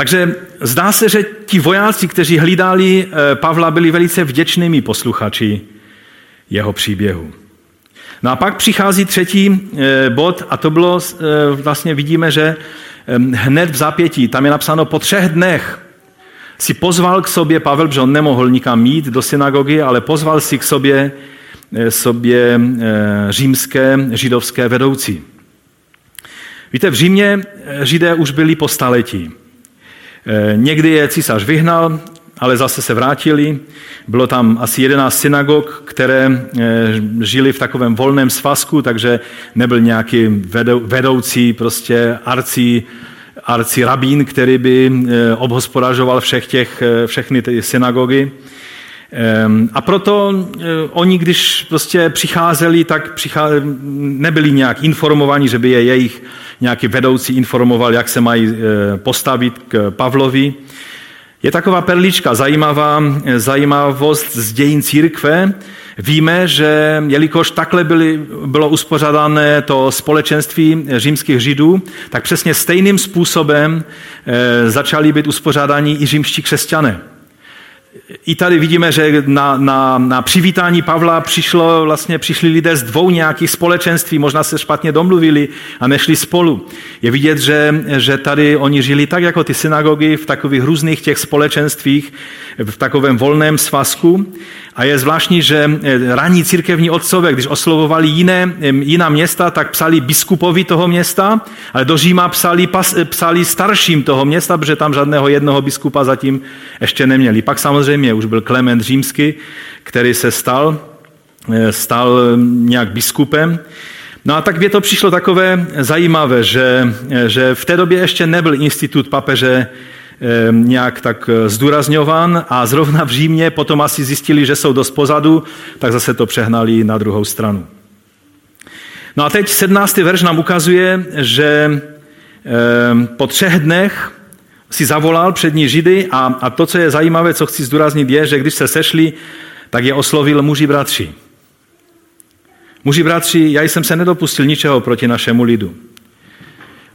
Takže zdá se, že ti vojáci, kteří hlídali eh, Pavla, byli velice vděčnými posluchači jeho příběhu. No a pak přichází třetí bod a to bylo, vlastně vidíme, že hned v zápětí, tam je napsáno po třech dnech, si pozval k sobě Pavel, protože on nemohl nikam mít do synagogy, ale pozval si k sobě, eh, sobě eh, římské židovské vedoucí. Víte, v Římě eh, židé už byli po staletí. Někdy je císař vyhnal, ale zase se vrátili. Bylo tam asi 11 synagog, které žili v takovém volném svazku, takže nebyl nějaký vedoucí, prostě arcí arci rabín, který by eh, obhospodařoval všech těch, eh, všechny ty synagogy. Ehm, a proto eh, oni, když prostě přicházeli, tak přicházeli, nebyli nějak informovaní, že by je jejich nějaký vedoucí informoval, jak se mají postavit k Pavlovi. Je taková perlička, zajímavá, zajímavost z dějin církve, Víme, že jelikož takhle byly, bylo uspořádané to společenství římských židů, tak přesně stejným způsobem začali být uspořádáni i římští křesťané. I tady vidíme, že na, na, na přivítání Pavla přišlo, vlastně přišli lidé z dvou nějakých společenství, možná se špatně domluvili a nešli spolu. Je vidět, že, že tady oni žili tak jako ty synagogy v takových různých těch společenstvích, v takovém volném svazku. A je zvláštní, že eh, ranní církevní otcové, když oslovovali jiné, jiná města, tak psali biskupovi toho města, ale do Říma psali, pas, eh, psali starším toho města, protože tam žádného jednoho biskupa zatím ještě neměli. Pak samozřejmě už byl Klement Římský, který se stal, eh, stal nějak biskupem. No a tak mě to přišlo takové zajímavé, že, že v té době ještě nebyl institut papeže nějak tak eh, zdůrazňován a zrovna v Římě potom asi zjistili, že jsou dost pozadu, tak zase to přehnali na druhou stranu. No a teď 17. verš nám ukazuje, že po třech dnech si zavolal přední Židy a, a to, co je zajímavé, co chci zdůraznit, je, že když se sešli, tak je oslovil muži bratři. Muži bratři, já jsem se nedopustil ničeho proti našemu lidu.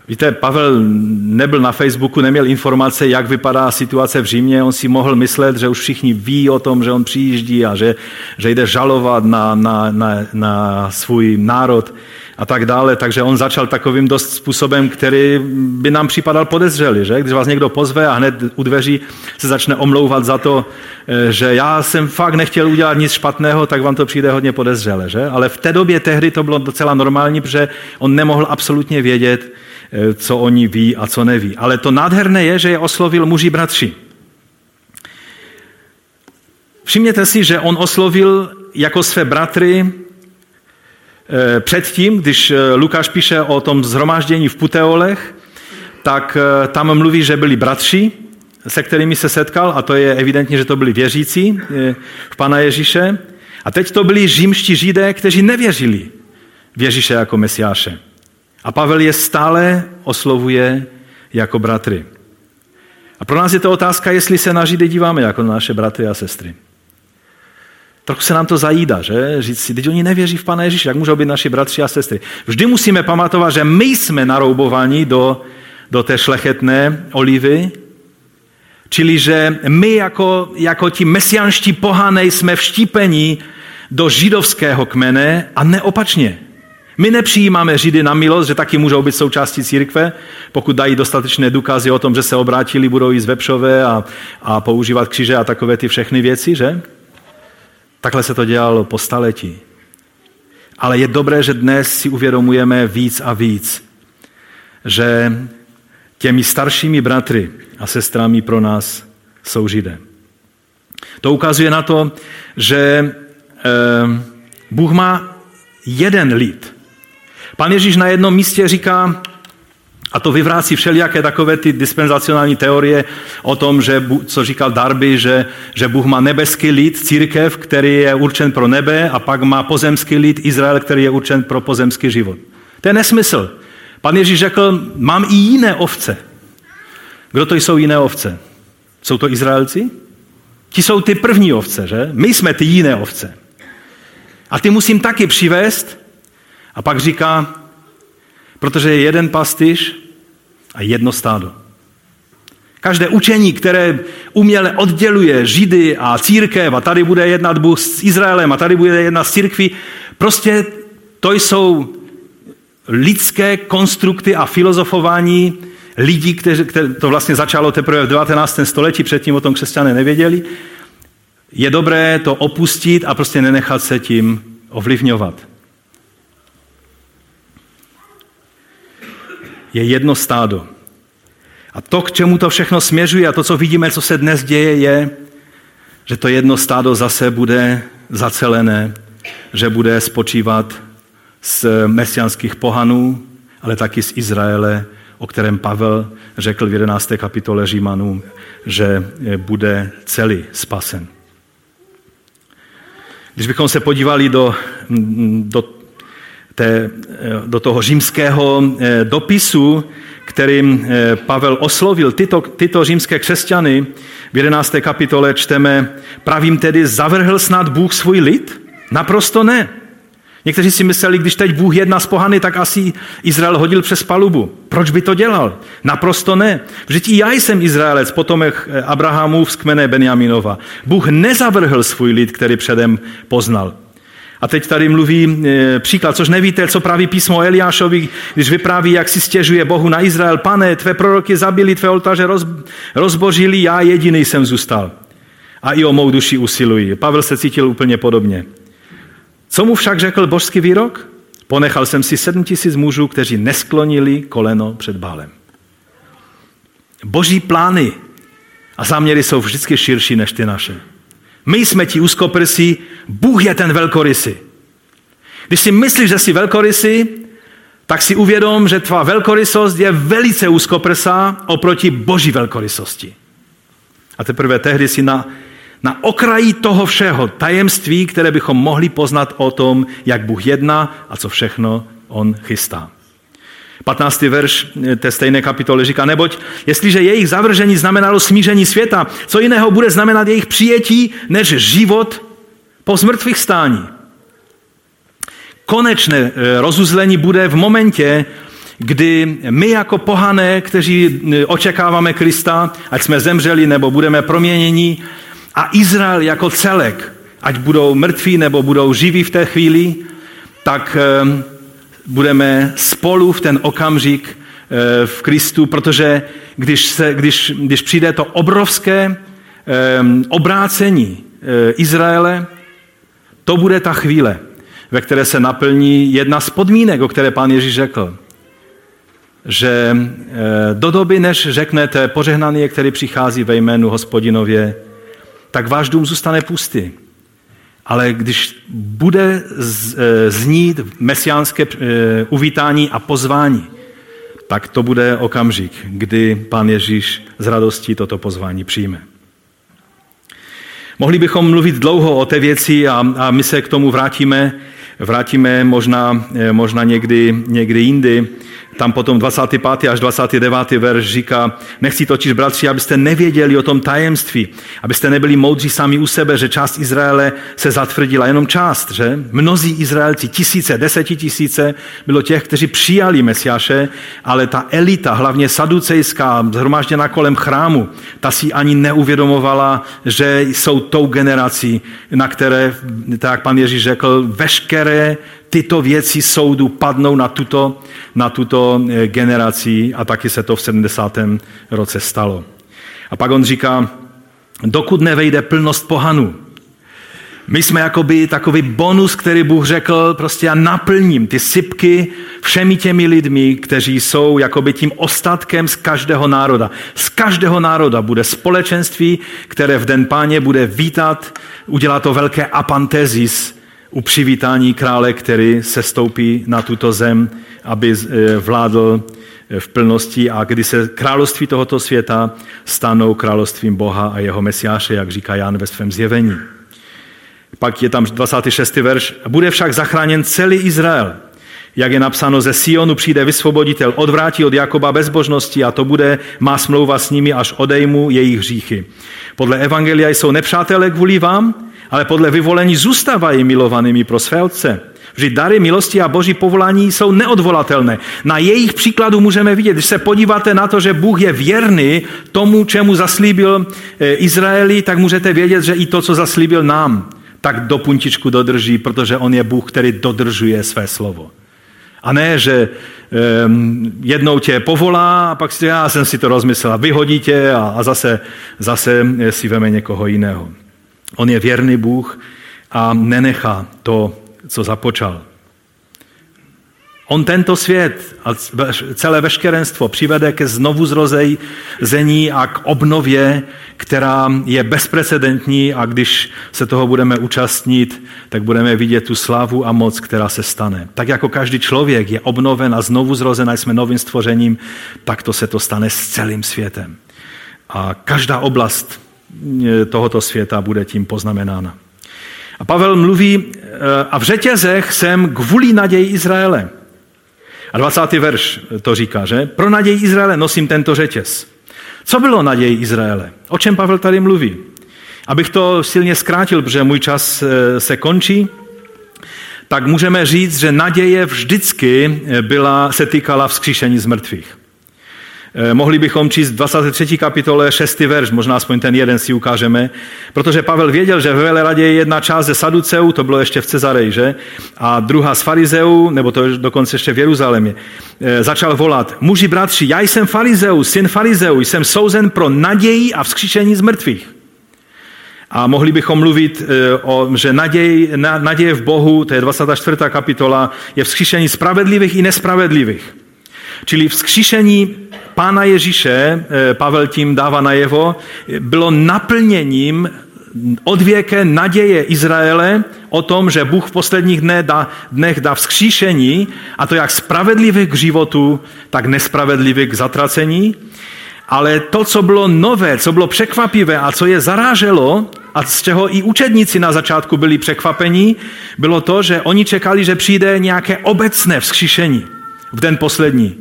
Víte, Pavel nebyl na Facebooku, neměl informace, jak vypadá situace v Římě. On si mohl myslet, že už všichni ví o tom, že on přijíždí a že, že jde žalovat na, na, na, na svůj národ a tak dále. Takže on začal takovým dost způsobem, který by nám připadal podezřelý, že? Když vás někdo pozve a hned u dveří se začne omlouvat za to, eh, že já jsem fakt nechtěl udělat nic špatného, tak vám to přijde hodně podezřele, že? Ale v té době tehdy to bylo docela normální, protože on nemohl absolutně vědět, co oni ví a co neví. Ale to nádherné je, že je oslovil muži bratři. Všimněte si, že on oslovil jako své bratry Eh, předtím, když eh, Lukáš píše o tom zhromáždění v Puteolech, tak eh, tam mluví, že byli bratři, se kterými se setkal, a to je evidentně, že to byli věřící v Pana Ježíše. A teď to byli římští židé, kteří nevěřili v Ježíše jako mesiáše. A Pavel je stále oslovuje jako bratry. A pro nás je to otázka, jestli se na Židy díváme jako na naše bratry a sestry. Trochu se nám to zajídá, že? Říct si, teď oni nevěří v Pana Ježíše, jak můžou být naši bratři a sestry. Vždy musíme pamatovat, že my jsme naroubovaní do, do té šlechetné olivy, čili že my jako, jako ti mesianští pohané jsme vštípení do židovského kmene a neopačně. My nepřijímáme Židy na milost, že taky můžou být součástí církve, pokud dají dostatečné důkazy o tom, že se obrátili, budou jít z vepřové a, a používat kříže a takové ty všechny věci, že? Takhle se to dělalo po staletí. Ale je dobré, že dnes si uvědomujeme víc a víc, že těmi staršími bratry a sestrami pro nás jsou Židé. To ukazuje na to, že eh, Bůh má jeden lid. Pan Ježíš na jednom místě říká, a to vyvrácí všelijaké takové ty dispenzacionální teorie o tom, že, co říkal Darby, že, že Bůh má nebeský lid, církev, který je určen pro nebe a pak má pozemský lid, Izrael, který je určen pro pozemský život. To je nesmysl. Pan Ježíš řekl, mám i jiné ovce. Kdo to jsou jiné ovce? Jsou to Izraelci? Ti jsou ty první ovce, že? My jsme ty jiné ovce. A ty musím taky přivést. A pak říká, protože je jeden pastýř, a jedno stádo. Každé učení, které uměle odděluje Židy a církev a tady bude jednat Bůh s Izraelem a tady bude jednat s církví, prostě to jsou lidské konstrukty a filozofování lidí, kteří, které to vlastně začalo teprve v 19. století, předtím o tom křesťané nevěděli. Je dobré to opustit a prostě nenechat se tím ovlivňovat. Je jedno stádo. A to, k čemu to všechno směřuje a to, co vidíme, co se dnes děje, je, že to jedno stádo zase bude zacelené, že bude spočívat z mesianských pohanů, ale taky z Izraele, o kterém Pavel řekl v 11. kapitole Římanů, že bude celý spasen. Když bychom se podívali do, do té, eh, do toho římského eh, dopisu, kterým eh, Pavel oslovil tyto, tyto římské křesťany, v 11. kapitole čteme, pravím tedy, zavrhl snad Bůh svůj lid? Naprosto ne. Někteří si mysleli, když teď Bůh jedná s pohany, tak asi Izrael hodil přes palubu. Proč by to dělal? Naprosto ne. Vždyť i já jsem Izraelec, potomek Abrahamův z kmene Benjaminova. Bůh nezavrhl svůj lid, který předem poznal. A teď tady mluví e, příklad, což nevíte, co praví písmo Eliášovi, když vypráví, jak si stěžuje Bohu na Izrael. Pane, tvé proroky zabili, tvé oltáře roz, rozbožili, já jediný jsem zůstal. A i o mou duši usiluji. Pavel se cítil úplně podobně. Co mu však řekl božský výrok? Ponechal jsem si sedm tisíc mužů, kteří nesklonili koleno před Bálem. Boží plány a záměry jsou vždycky širší než ty naše. My jsme ti úzkoprsí, Bůh je ten velkorysý. Když si myslíš, že jsi velkorysý, tak si uvědom, že tvá velkorysost je velice úzkoprsá oproti boží velkorysosti. A teprve tehdy si na, na okraji toho všeho tajemství, které bychom mohli poznat o tom, jak Bůh jedná a co všechno On chystá. 15. verš té stejné kapitoly říká, neboť jestliže jejich zavržení znamenalo smíření světa, co jiného bude znamenat jejich přijetí než život po zmrtvých stání. Konečné eh, rozuzlení bude v momentě, kdy my jako pohané, kteří eh, očekáváme Krista, ať jsme zemřeli nebo budeme proměněni, a Izrael jako celek, ať budou mrtví nebo budou živí v té chvíli, tak eh, budeme spolu v ten okamžik v Kristu, protože když, se, když, když přijde to obrovské obrácení Izraele, to bude ta chvíle, ve které se naplní jedna z podmínek, o které pán Ježíš řekl. Že eh, do doby, než řeknete požehnaný je, který přichází ve jménu hospodinově, tak váš dům zůstane pustý. Ale když bude eh, znít mesiánské eh, uvítání a pozvání, tak to bude okamžik, kdy pán Ježíš z radostí toto pozvání přijme. Mohli bychom mluvit dlouho o té věci a, a my se k tomu vrátíme, vrátíme možná, možná někdy, někdy jindy. Tam potom 25. až 29. verš říká, nechci totiž, bratři, abyste nevěděli o tom tajemství, abyste nebyli moudří sami u sebe, že část Izraele se zatvrdila, jenom část, že? Mnozí Izraelci, tisíce, desetitisíce, bylo těch, kteří přijali Mesiáše, ale ta elita, hlavně saducejská, zhromážděná kolem chrámu, ta si ani neuvědomovala, že jsou tou generací, na které, tak jak pan Ježíš řekl, veškeré tyto věci soudu padnou na tuto, na tuto eh, generaci a taky se to v 70. roce stalo. A pak on říká, dokud nevejde plnost pohanů, my jsme jakoby takový bonus, který Bůh řekl, prostě já naplním ty sypky všemi těmi lidmi, kteří jsou jakoby tím ostatkem z každého národa. Z každého národa bude společenství, které v den páně bude vítat, udělá to velké apantezis, u přivítání krále, který se stoupí na tuto zem, aby eh, vládl eh, v plnosti a kdy se království tohoto světa stanou královstvím Boha a jeho mesiáše, jak říká Jan ve svém zjevení. Pak je tam 26. verš. Bude však zachráněn celý Izrael. Jak je napsáno, ze Sionu přijde vysvoboditel, odvrátí od Jakoba bezbožnosti a to bude má smlouva s nimi, až odejmu jejich hříchy. Podle Evangelia jsou nepřátelé kvůli vám, ale podle vyvolení zůstávají milovanými pro své otce. Vždyť dary milosti a boží povolání jsou neodvolatelné. Na jejich příkladu můžeme vidět, když se podíváte na to, že Bůh je věrný tomu, čemu zaslíbil eh, Izraeli, tak můžete vědět, že i to, co zaslíbil nám, tak do puntičku dodrží, protože on je Bůh, který dodržuje své slovo. A ne, že um, jednou tě povolá a pak si já jsem si to rozmyslel vyhodí tě a, a zase, zase si veme někoho jiného. On je věrný Bůh a nenechá to, co započal. On tento svět a celé veškerenstvo přivede ke znovu zrození a k obnově, která je bezprecedentní a když se toho budeme účastnit, tak budeme vidět tu slávu a moc, která se stane. Tak jako každý člověk je obnoven a znovu zrozen a jsme novým stvořením, tak to se to stane s celým světem. A každá oblast tohoto světa bude tím poznamenána. A Pavel mluví, e, a v řetězech jsem kvůli naději Izraele. A 20. verš to říká, že? Pro naději Izraele nosím tento řetěz. Co bylo naději Izraele? O čem Pavel tady mluví? Abych to silně zkrátil, protože můj čas e, se končí, tak můžeme říct, že naděje vždycky byla, se týkala vzkříšení z mrtvých. Eh, mohli bychom číst 23. kapitole 6. verš, možná aspoň ten jeden si ukážeme, protože Pavel věděl, že ve Veleradě je jedna část ze Saduceů, to bylo ještě v Cezareji, že? A druhá z Farizeů, nebo to je dokonce ještě v Jeruzalémě, eh, začal volat, muži bratři, já jsem Farizeus, syn Farizeů, jsem souzen pro naději a vzkříšení z mrtvých. A mohli bychom mluvit, eh, o, že naděj, naděje v Bohu, to je 24. kapitola, je vzkříšení spravedlivých i nespravedlivých. Čili vzkříšení Pána Ježíše, eh, Pavel tím dává najevo, bylo naplněním odvěké naděje Izraele o tom, že Bůh v posledních dnech dá, dnech dá vzkříšení, a to jak spravedlivých k životu, tak nespravedlivých k zatracení. Ale to, co bylo nové, co bylo překvapivé a co je zaráželo, a z čeho i učedníci na začátku byli překvapení, bylo to, že oni čekali, že přijde nějaké obecné vzkříšení v den poslední.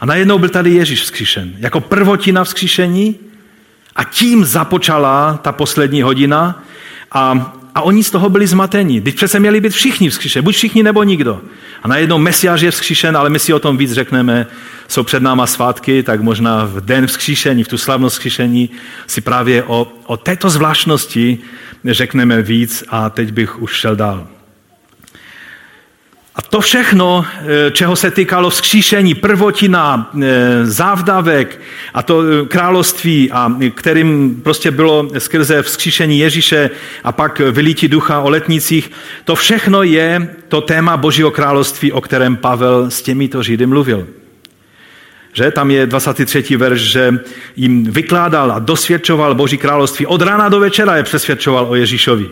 A najednou byl tady Ježíš vzkříšen. Jako prvotina vzkříšení a tím započala ta poslední hodina a, a oni z toho byli zmateni. Teď přece měli být všichni vzkříšeni, buď všichni nebo nikdo. A najednou Mesiáš je vzkříšen, ale my si o tom víc řekneme. Jsou před náma svátky, tak možná v den vzkříšení, v tu slavnost vzkříšení si právě o, o této zvláštnosti řekneme víc a teď bych už šel dál. A to všechno, eh, čeho se týkalo vzkříšení, prvotina, eh, závdavek a to eh, království, a kterým prostě bylo skrze vzkříšení Ježíše a pak vylítí ducha o letnicích, to všechno je to téma Božího království, o kterém Pavel s těmito Židy mluvil. Že? Tam je 23. verš, že jim vykládal a dosvědčoval Boží království. Od rána do večera je přesvědčoval o Ježíšovi.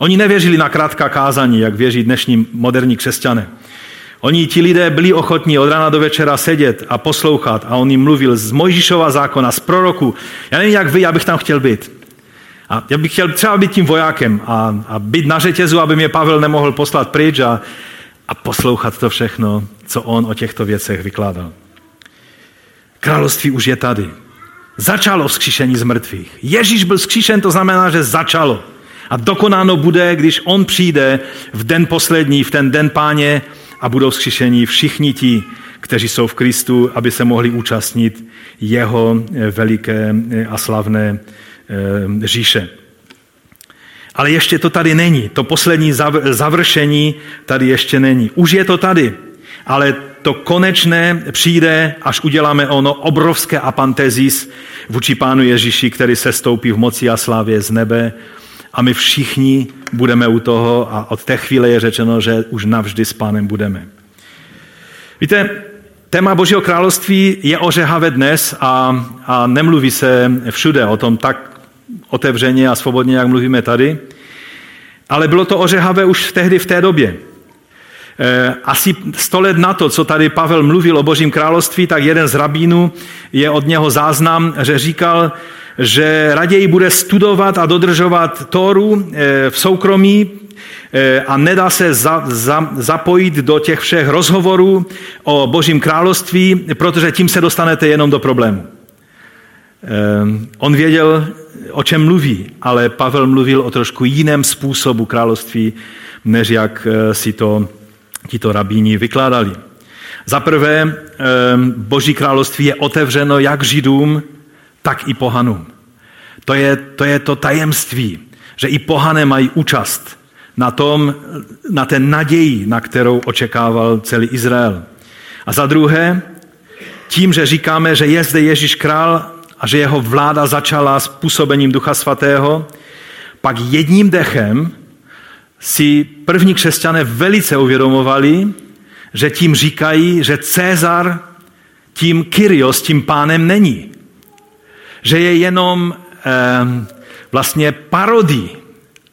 Oni nevěřili na krátká kázání, jak věří dnešní moderní křesťané. Oni, ti lidé, byli ochotní od rána do večera sedět a poslouchat a on jim mluvil z Mojžíšova zákona, z proroku. Já nevím, jak vy, já bych tam chtěl být. A já bych chtěl třeba být tím vojákem a, a být na řetězu, aby mě Pavel nemohl poslat pryč a, a poslouchat to všechno, co on o těchto věcech vykládal. Království už je tady. Začalo vzkříšení z mrtvých. Ježíš byl vzkříšen, to znamená, že začalo. A dokonáno bude, když on přijde v den poslední, v ten den páně a budou vzkříšení všichni ti, kteří jsou v Kristu, aby se mohli účastnit jeho eh, veliké eh, a slavné eh, říše. Ale ještě to tady není. To poslední završení tady ještě není. Už je to tady, ale to konečné přijde, až uděláme ono obrovské apantezis vůči Pánu Ježíši, který se stoupí v moci a slávě z nebe a my všichni budeme u toho a od té chvíle je řečeno, že už navždy s pánem budeme. Víte, téma Božího království je ořehavé dnes a, a nemluví se všude o tom tak otevřeně a svobodně, jak mluvíme tady, ale bylo to ořehavé už tehdy v té době. E, asi sto let na to, co tady Pavel mluvil o Božím království, tak jeden z rabínů je od něho záznam, že říkal, že raději bude studovat a dodržovat Tóru eh, v soukromí eh, a nedá se za, za, zapojit do těch všech rozhovorů o Božím království, protože tím se dostanete jenom do problému. Eh, on věděl, o čem mluví, ale Pavel mluvil o trošku jiném způsobu království, než jak si to tito rabíni vykládali. Za prvé, Boží království je otevřeno jak Židům, tak i pohanům. To je, to je to tajemství, že i pohané mají účast na tom, na té naději, na kterou očekával celý Izrael. A za druhé, tím, že říkáme, že je zde Ježíš král a že jeho vláda začala s působením Ducha Svatého, pak jedním dechem si první křesťané velice uvědomovali, že tím říkají, že Cezar tím Kyrios, tím pánem není že je jenom vlastně parodí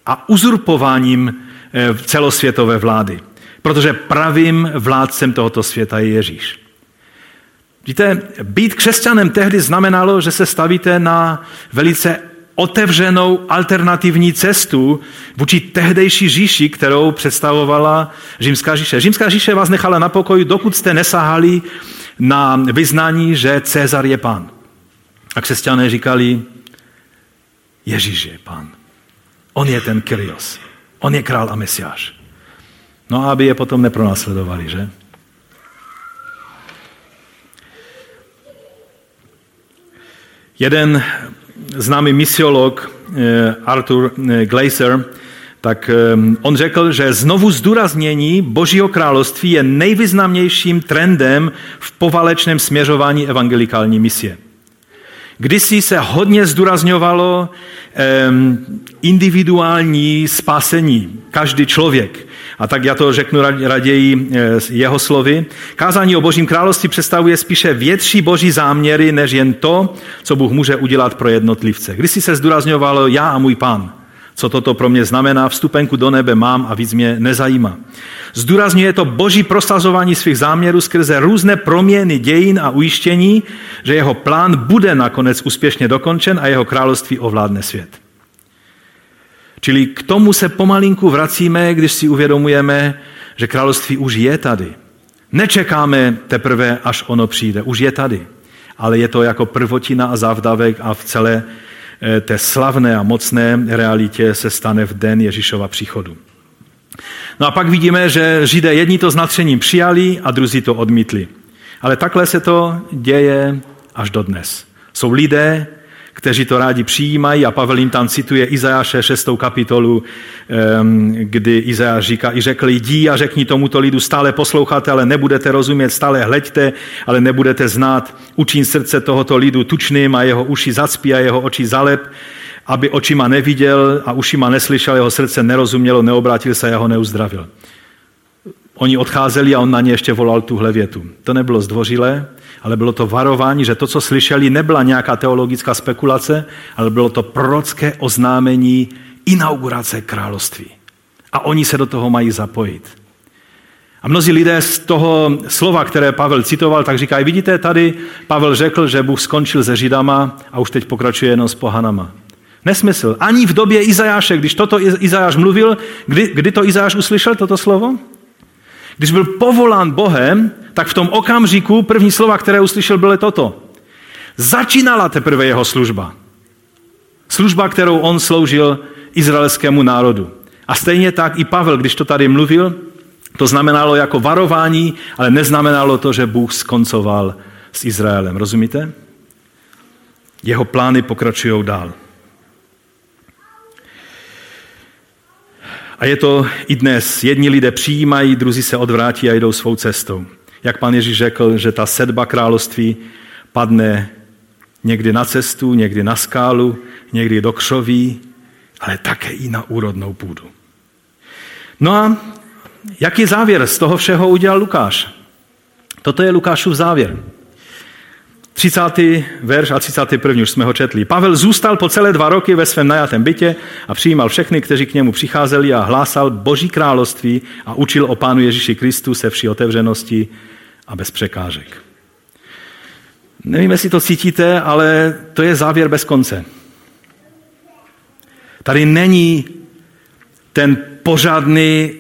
a uzurpováním eh, celosvětové vlády. Protože pravým vládcem tohoto světa je Ježíš. Víte, být křesťanem tehdy znamenalo, že se stavíte na velice otevřenou alternativní cestu vůči tehdejší říši, kterou představovala římská říše. Římská říše vás nechala na pokoji, dokud jste nesahali na vyznání, že Cezar je pán. A křesťané říkali, Ježíš je pán. On je ten Kyrios. On je král a mesiáš. No a aby je potom nepronásledovali, že? Jeden známý misiolog eh, Arthur eh, Glaser, tak eh, on řekl, že znovu zdůraznění Božího království je nejvýznamnějším trendem v povalečném směřování evangelikální misie. Kdysi se hodně zdůrazňovalo individuální spásení, každý člověk. A tak já to řeknu raději eh, jeho slovy. Kázání o Božím království představuje spíše větší boží záměry, než jen to, co Bůh může udělat pro jednotlivce. Kdysi se zdůrazňovalo já a můj pán. Co toto pro mě znamená, vstupenku do nebe mám a víc mě nezajímá. Zdůrazňuje to boží prosazování svých záměrů skrze různé proměny dějin a ujištění, že jeho plán bude nakonec úspěšně dokončen a jeho království ovládne svět. Čili k tomu se pomalinku vracíme, když si uvědomujeme, že království už je tady. Nečekáme teprve, až ono přijde. Už je tady. Ale je to jako prvotina a závdavek a v celé té slavné a mocné realitě se stane v den Ježíšova příchodu. No a pak vidíme, že Židé jedni to s natřením přijali a druzí to odmítli. Ale takhle se to děje až do dnes. Jsou lidé, kteří to rádi přijímají a Pavel jim tam cituje Izajáše 6. kapitolu, kdy Izajáš říká, i řekli, jdi a řekni tomuto lidu, stále posloucháte, ale nebudete rozumět, stále hleďte, ale nebudete znát. Učín srdce tohoto lidu tučným a jeho uši zacpí a jeho oči zalep, aby očima neviděl a ušima neslyšel, jeho srdce nerozumělo, neobrátil se a jeho neuzdravil. Oni odcházeli a on na ně ještě volal tuhle větu. To nebylo zdvořilé, ale bylo to varování, že to, co slyšeli, nebyla nějaká teologická spekulace, ale bylo to prorocké oznámení inaugurace království. A oni se do toho mají zapojit. A mnozí lidé z toho slova, které Pavel citoval, tak říkají, vidíte, tady Pavel řekl, že Bůh skončil se Židama a už teď pokračuje jenom s pohanama. Nesmysl. Ani v době Izajáše, když toto Izajáš mluvil, kdy, kdy to Izajáš uslyšel, toto slovo? Když byl povolán Bohem, tak v tom okamžiku první slova, které uslyšel, bylo toto. Začínala teprve jeho služba. Služba, kterou on sloužil izraelskému národu. A stejně tak i Pavel, když to tady mluvil, to znamenalo jako varování, ale neznamenalo to, že Bůh skoncoval s Izraelem. Rozumíte? Jeho plány pokračují dál. A je to i dnes. Jedni lidé přijímají, druzí se odvrátí a jdou svou cestou. Jak pan Ježíš řekl, že ta sedba království padne někdy na cestu, někdy na skálu, někdy do křoví, ale také i na úrodnou půdu. No a jaký závěr z toho všeho udělal Lukáš? Toto je Lukášův závěr. 30. verš a 31. už jsme ho četli. Pavel zůstal po celé dva roky ve svém najatém bytě a přijímal všechny, kteří k němu přicházeli a hlásal Boží království a učil o Pánu Ježíši Kristu se vší otevřenosti a bez překážek. Nevím, jestli to cítíte, ale to je závěr bez konce. Tady není ten pořádný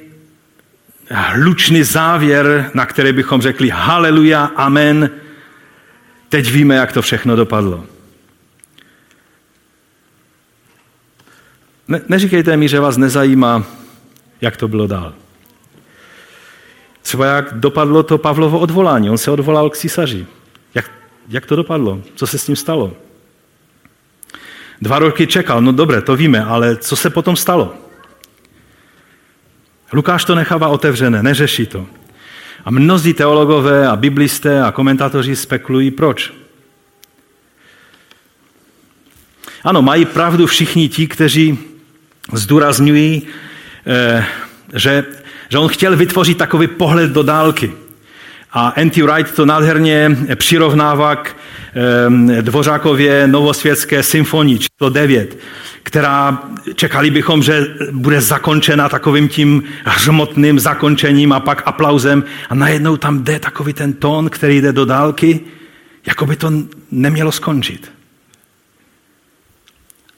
hlučný závěr, na který bychom řekli haleluja, amen, Teď víme, jak to všechno dopadlo. Ne, neříkejte mi, že vás nezajímá, jak to bylo dál. Třeba jak dopadlo to Pavlovo odvolání. On se odvolal k císaři. Jak, jak to dopadlo? Co se s ním stalo? Dva roky čekal, no dobré, to víme, ale co se potom stalo? Lukáš to nechává otevřené, neřeší to. A mnozí teologové a biblisté a komentátoři spekulují, proč. Ano, mají pravdu všichni ti, kteří zdůrazňují, eh, že, že on chtěl vytvořit takový pohled do dálky. A N.T. Wright to nádherně přirovnává k Dvořákově novosvětské symfonii číslo 9, která čekali bychom, že bude zakončena takovým tím hřmotným zakončením a pak aplauzem a najednou tam jde takový ten tón, který jde do dálky, jako by to nemělo skončit.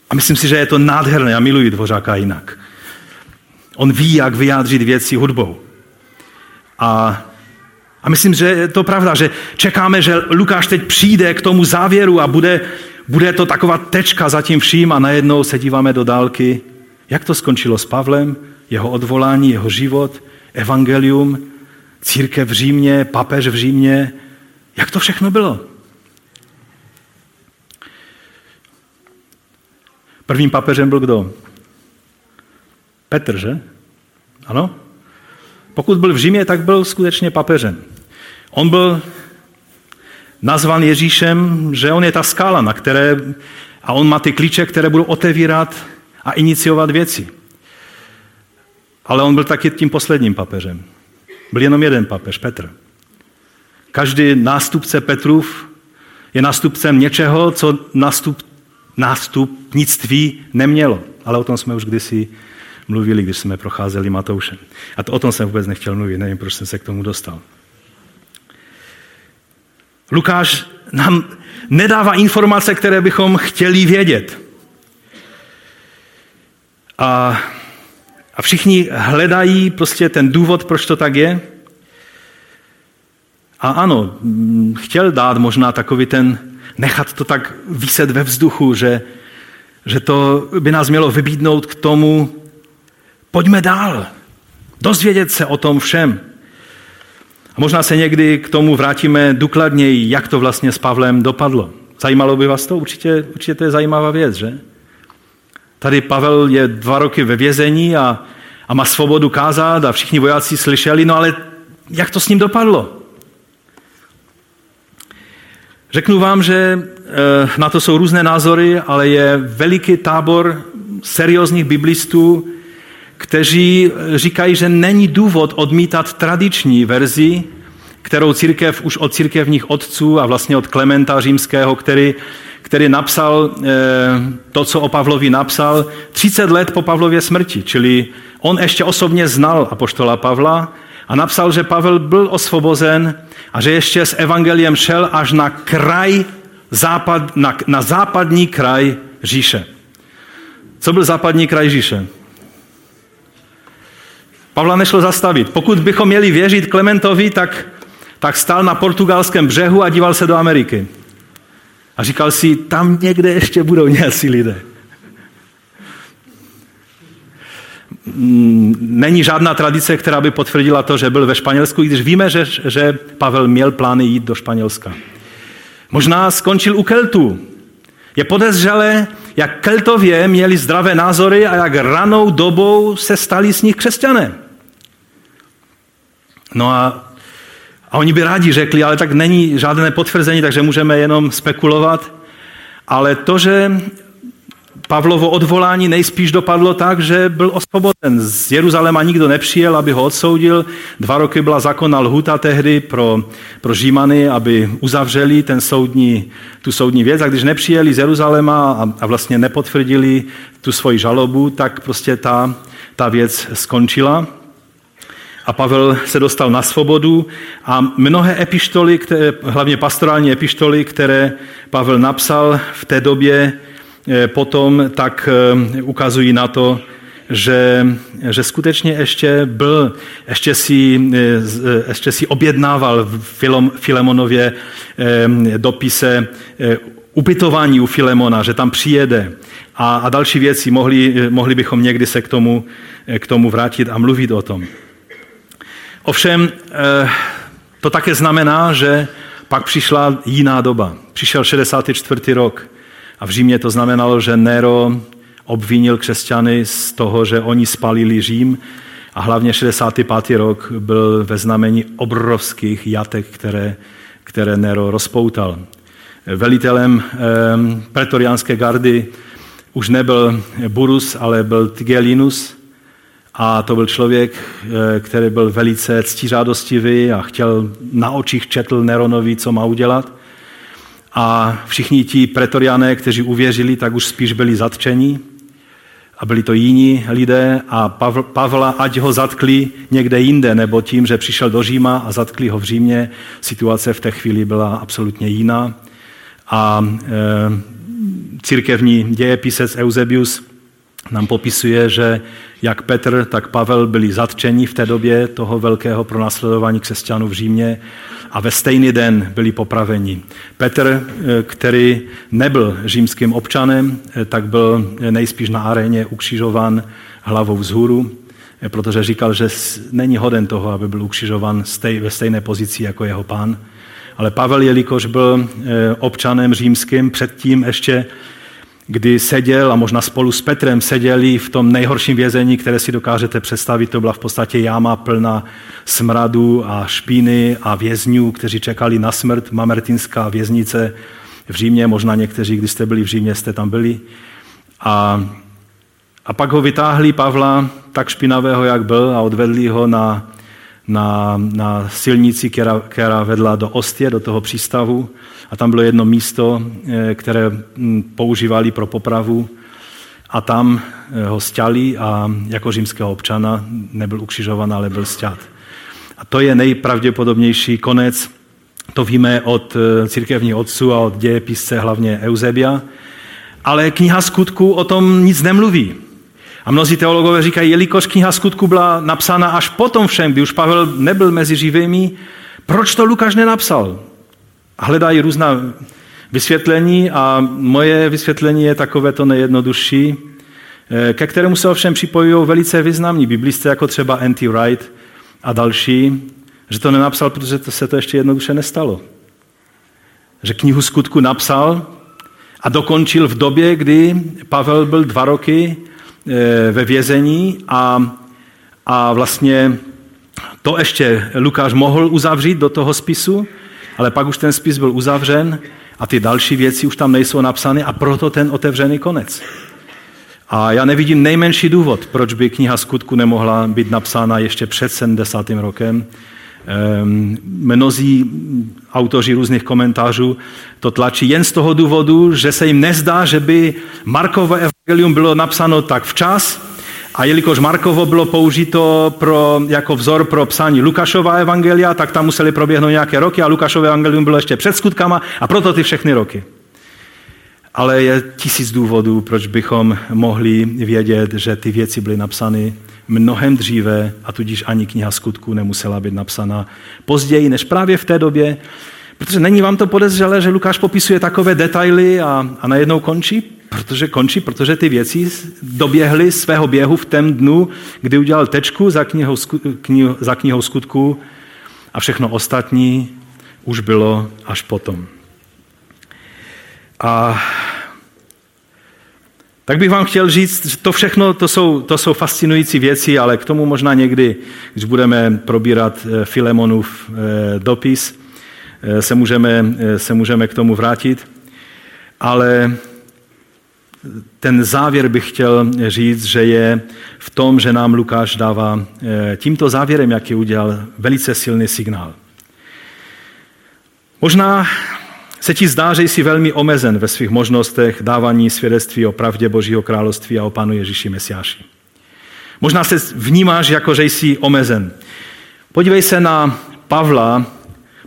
A myslím si, že je to nádherné. Já miluji Dvořáka jinak. On ví, jak vyjádřit věci hudbou. A, myslím, že je to pravda, že čekáme, že Lukáš teď přijde k tomu závěru a bude, bude to taková tečka za tím vším a najednou se díváme do dálky. Jak to skončilo s Pavlem, jeho odvolání, jeho život, evangelium, církev v Římě, papež v Římě. Jak to všechno bylo? Prvním papežem byl kdo? Petr, že? Ano? Pokud byl v Římě, tak byl skutečně papežem. On byl nazvan Ježíšem, že on je ta skála, na které, a on má ty klíče, které budou otevírat a iniciovat věci. Ale on byl taky tím posledním papežem. Byl jenom jeden papež, Petr. Každý nástupce Petrův je nástupcem něčeho, co nástup, nástupnictví nemělo. Ale o tom jsme už kdysi mluvili, když jsme procházeli Matoušem. A to o tom jsem vůbec nechtěl mluvit, nevím, proč jsem se k tomu dostal. Lukáš nám nedává informace, které bychom chtěli vědět. A, a všichni hledají prostě ten důvod, proč to tak je. A ano, chtěl dát možná takový ten, nechat to tak vyset ve vzduchu, že, že to by nás mělo vybídnout k tomu, pojďme dál, dozvědět se o tom všem. Možná se někdy k tomu vrátíme důkladněji, jak to vlastně s Pavlem dopadlo. Zajímalo by vás to? Určitě, určitě to je zajímavá věc, že? Tady Pavel je dva roky ve vězení a, a má svobodu kázat a všichni vojáci slyšeli, no ale jak to s ním dopadlo? Řeknu vám, že eh, na to jsou různé názory, ale je veliký tábor seriózních biblistů, kteří říkají, že není důvod odmítat tradiční verzi, kterou církev už od církevních otců a vlastně od Klementa římského, který, který napsal eh, to, co o Pavlovi napsal 30 let po Pavlově smrti. Čili on ještě osobně znal apoštola Pavla a napsal, že Pavel byl osvobozen a že ještě s evangeliem šel až na kraj, západ, na, na západní kraj říše. Co byl západní kraj říše? Pavla nešlo zastavit. Pokud bychom měli věřit Klementovi, tak, tak stál na portugalském břehu a díval se do Ameriky. A říkal si, tam někde ještě budou nějací lidé. Mm, není žádná tradice, která by potvrdila to, že byl ve Španělsku, i když víme, že, že Pavel měl plány jít do Španělska. Možná skončil u Keltů. Je podezřelé, jak Keltově měli zdravé názory a jak ranou dobou se stali z nich křesťané. No a, a oni by rádi řekli, ale tak není žádné potvrzení, takže můžeme jenom spekulovat. Ale to, že Pavlovo odvolání nejspíš dopadlo tak, že byl osvobozen. Z Jeruzaléma nikdo nepřijel, aby ho odsoudil. Dva roky byla zákona lhuta tehdy pro, pro Žímany, aby uzavřeli ten soudní, tu soudní věc. A když nepřijeli z Jeruzaléma a, a vlastně nepotvrdili tu svoji žalobu, tak prostě ta, ta věc skončila a Pavel se dostal na svobodu a mnohé epištoly, které, hlavně pastorální epištoly, které Pavel napsal v té době, potom tak eh, ukazují na to, že, že skutečně ještě byl, ještě si, eh, ještě si objednával v Filemonově dopise ubytování u Filemona, že tam přijede a, a další věci. Mohli, mohli bychom někdy se k tomu, k tomu vrátit a mluvit o tom. Ovšem, to také znamená, že pak přišla jiná doba. Přišel 64. rok a v Římě to znamenalo, že Nero obvinil křesťany z toho, že oni spalili Řím a hlavně 65. rok byl ve znamení obrovských jatek, které, které Nero rozpoutal. Velitelem eh, pretoriánské gardy už nebyl Burus, ale byl Tigelinus, a to byl člověk, eh, který byl velice ctižádostivý a chtěl na očích četl Neronovi, co má udělat. A všichni ti pretoriané, kteří uvěřili, tak už spíš byli zatčeni. A byli to jiní lidé a Pavla, ať ho zatkli někde jinde, nebo tím, že přišel do Říma a zatkli ho v Římě, situace v té chvíli byla absolutně jiná. A e, církevní dějepisec Eusebius nám popisuje, že jak Petr, tak Pavel byli zatčeni v té době toho velkého pronásledování křesťanů v Římě a ve stejný den byli popraveni. Petr, eh, který nebyl římským občanem, eh, tak byl nejspíš na aréně ukřižovan hlavou vzhůru, eh, protože říkal, že není hoden toho, aby byl ukřižovan ve stejné pozici jako jeho pán. Ale Pavel, jelikož byl občanem římským, předtím ještě kdy seděl a možná spolu s Petrem seděli v tom nejhorším vězení, které si dokážete představit. To byla v podstatě jáma plná smradu a špíny a vězňů, kteří čekali na smrt. Mamertinská věznice v Římě, možná někteří, když jste byli v Římě, jste tam byli. A, a pak ho vytáhli Pavla, tak špinavého, jak byl, a odvedli ho na, na, na silnici, která, která vedla do Ostě, do toho přístavu a tam bylo jedno místo, eh, které hm, používali pro popravu a tam eh, ho stěli a jako římského občana nebyl ukřižovan, ale byl stět. A to je nejpravděpodobnější konec. To víme od eh, církevních otců a od dějepisce, hlavně Eusebia. Ale kniha skutku o tom nic nemluví. A mnozí teologové říkají, jelikož kniha skutku byla napsána až potom všem, kdy už Pavel nebyl mezi živými, Proč to Lukáš nenapsal? Hledají různá vysvětlení a moje vysvětlení je takové to nejjednodušší, eh, ke kterému se ovšem připojují velice významní biblisté, jako třeba N.T. Wright a další, že to nenapsal, protože to se to ještě jednoduše nestalo. Že knihu skutku napsal a dokončil v době, kdy Pavel byl dva roky ve vězení a, a vlastně to ještě Lukáš mohl uzavřít do toho spisu, ale pak už ten spis byl uzavřen a ty další věci už tam nejsou napsány a proto ten otevřený konec. A já nevidím nejmenší důvod, proč by kniha skutku nemohla být napsána ještě před 70. rokem. Ehm, mnozí autoři různých komentářů to tlačí jen z toho důvodu, že se jim nezdá, že by Markovo evangelium bylo napsáno tak včas, a jelikož Markovo bylo použito pro, jako vzor pro psání Lukášova evangelia, tak tam museli proběhnout nějaké roky a Lukášové evangelium bylo ještě před skutkama a proto ty všechny roky. Ale je tisíc důvodů, proč bychom mohli vědět, že ty věci byly napsány mnohem dříve a tudíž ani kniha skutků nemusela být napsána později než právě v té době, protože není vám to podezřelé, že Lukáš popisuje takové detaily a, a najednou končí? Protože končí, protože ty věci doběhly svého běhu v tom dnu, kdy udělal tečku za knihou, knihu, za knihou skutku a všechno ostatní už bylo až potom. A tak bych vám chtěl říct, že to všechno to jsou, to jsou fascinující věci, ale k tomu možná někdy, když budeme probírat eh, Filemonův eh, dopis, eh, se můžeme, se můžeme k tomu vrátit. Ale ten závěr bych chtěl říct, že je v tom, že nám Lukáš dává tímto závěrem, jaký udělal, velice silný signál. Možná se ti zdá, že jsi velmi omezen ve svých možnostech dávání svědectví o pravdě Božího království a o Pánu Ježíši Mesiáši. Možná se vnímáš jako, že jsi omezen. Podívej se na Pavla,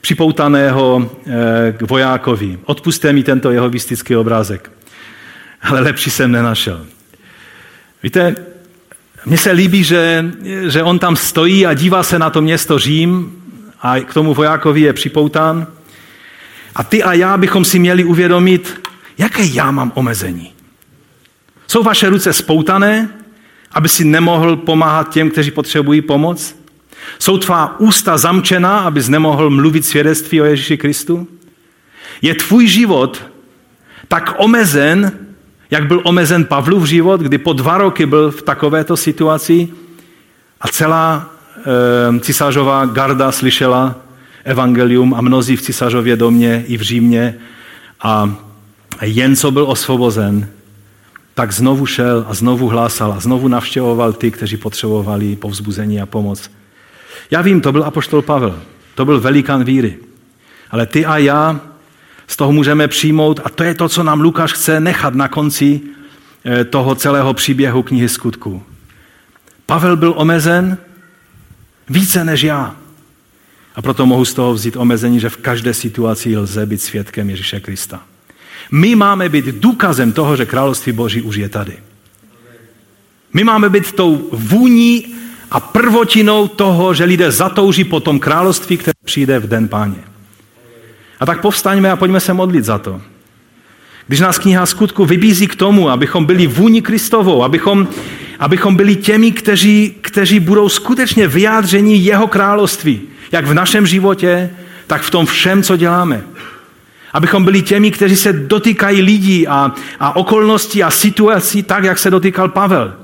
připoutaného eh, k vojákovi. Odpuste mi tento jeho mystický obrázek ale lepší jsem nenašel. Víte, mně se líbí, že, že on tam stojí a dívá se na to město Řím a k tomu vojákovi je připoután. A ty a já bychom si měli uvědomit, jaké já mám omezení. Jsou vaše ruce spoutané, aby si nemohl pomáhat těm, kteří potřebují pomoc? Jsou tvá ústa zamčená, abys nemohl mluvit svědectví o Ježíši Kristu? Je tvůj život tak omezen, jak byl omezen Pavlův život, kdy po dva roky byl v takovéto situaci a celá e, císařová garda slyšela evangelium a mnozí v císařově domě i v Římě a jen co byl osvobozen, tak znovu šel a znovu hlásal a znovu navštěvoval ty, kteří potřebovali povzbuzení a pomoc. Já vím, to byl apoštol Pavel, to byl velikán víry. Ale ty a já z toho můžeme přijmout a to je to, co nám Lukáš chce nechat na konci eh, toho celého příběhu knihy skutků. Pavel byl omezen více než já. A proto mohu z toho vzít omezení, že v každé situaci lze být svědkem Ježíše Krista. My máme být důkazem toho, že království Boží už je tady. My máme být tou vůní a prvotinou toho, že lidé zatouží po tom království, které přijde v den páně. A tak povstaňme a pojďme se modlit za to. Když nás kniha skutku vybízí k tomu, abychom byli vůni Kristovou, abychom, abychom byli těmi, kteří, kteří budou skutečně vyjádření jeho království, jak v našem životě, tak v tom všem, co děláme. Abychom byli těmi, kteří se dotýkají lidí a, a okolností a situací tak, jak se dotýkal Pavel.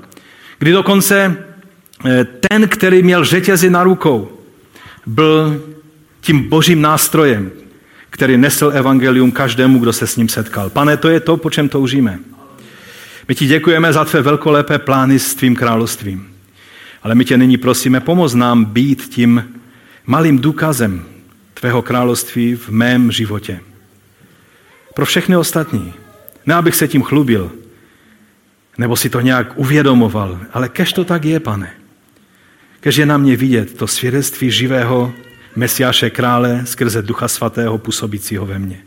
Kdy dokonce eh, ten, který měl řetězy na rukou, byl tím božím nástrojem, který nesl evangelium každému, kdo se s ním setkal. Pane, to je to, po čem toužíme. My ti děkujeme za tvé velkolepé plány s tvým královstvím. Ale my tě nyní prosíme, pomoz nám být tím malým důkazem tvého království v mém životě. Pro všechny ostatní. Ne, abych se tím chlubil, nebo si to nějak uvědomoval, ale kež to tak je, pane. Kež je na mě vidět to svědectví živého Mesiáše krále skrze Ducha Svatého působícího ve mně.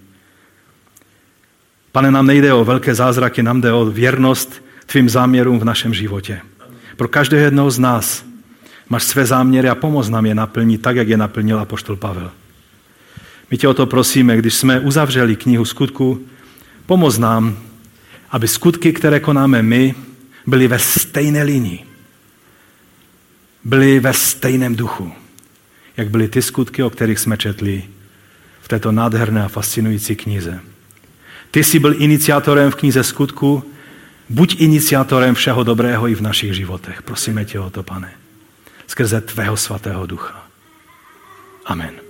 Pane, nám nejde o velké zázraky, nám jde o věrnost tvým záměrům v našem životě. Pro každého jednoho z nás máš své záměry a pomoz nám je naplnit tak, jak je naplnil apoštol Pavel. My tě o to prosíme, když jsme uzavřeli knihu skutku, pomoz nám, aby skutky, které konáme my, byly ve stejné linii. Byly ve stejném duchu, jak byly ty skutky, o kterých jsme četli v této nádherné a fascinující knize. Ty jsi byl iniciátorem v knize skutku, buď iniciátorem všeho dobrého i v našich životech. Prosíme tě o to, pane, skrze tvého svatého ducha. Amen.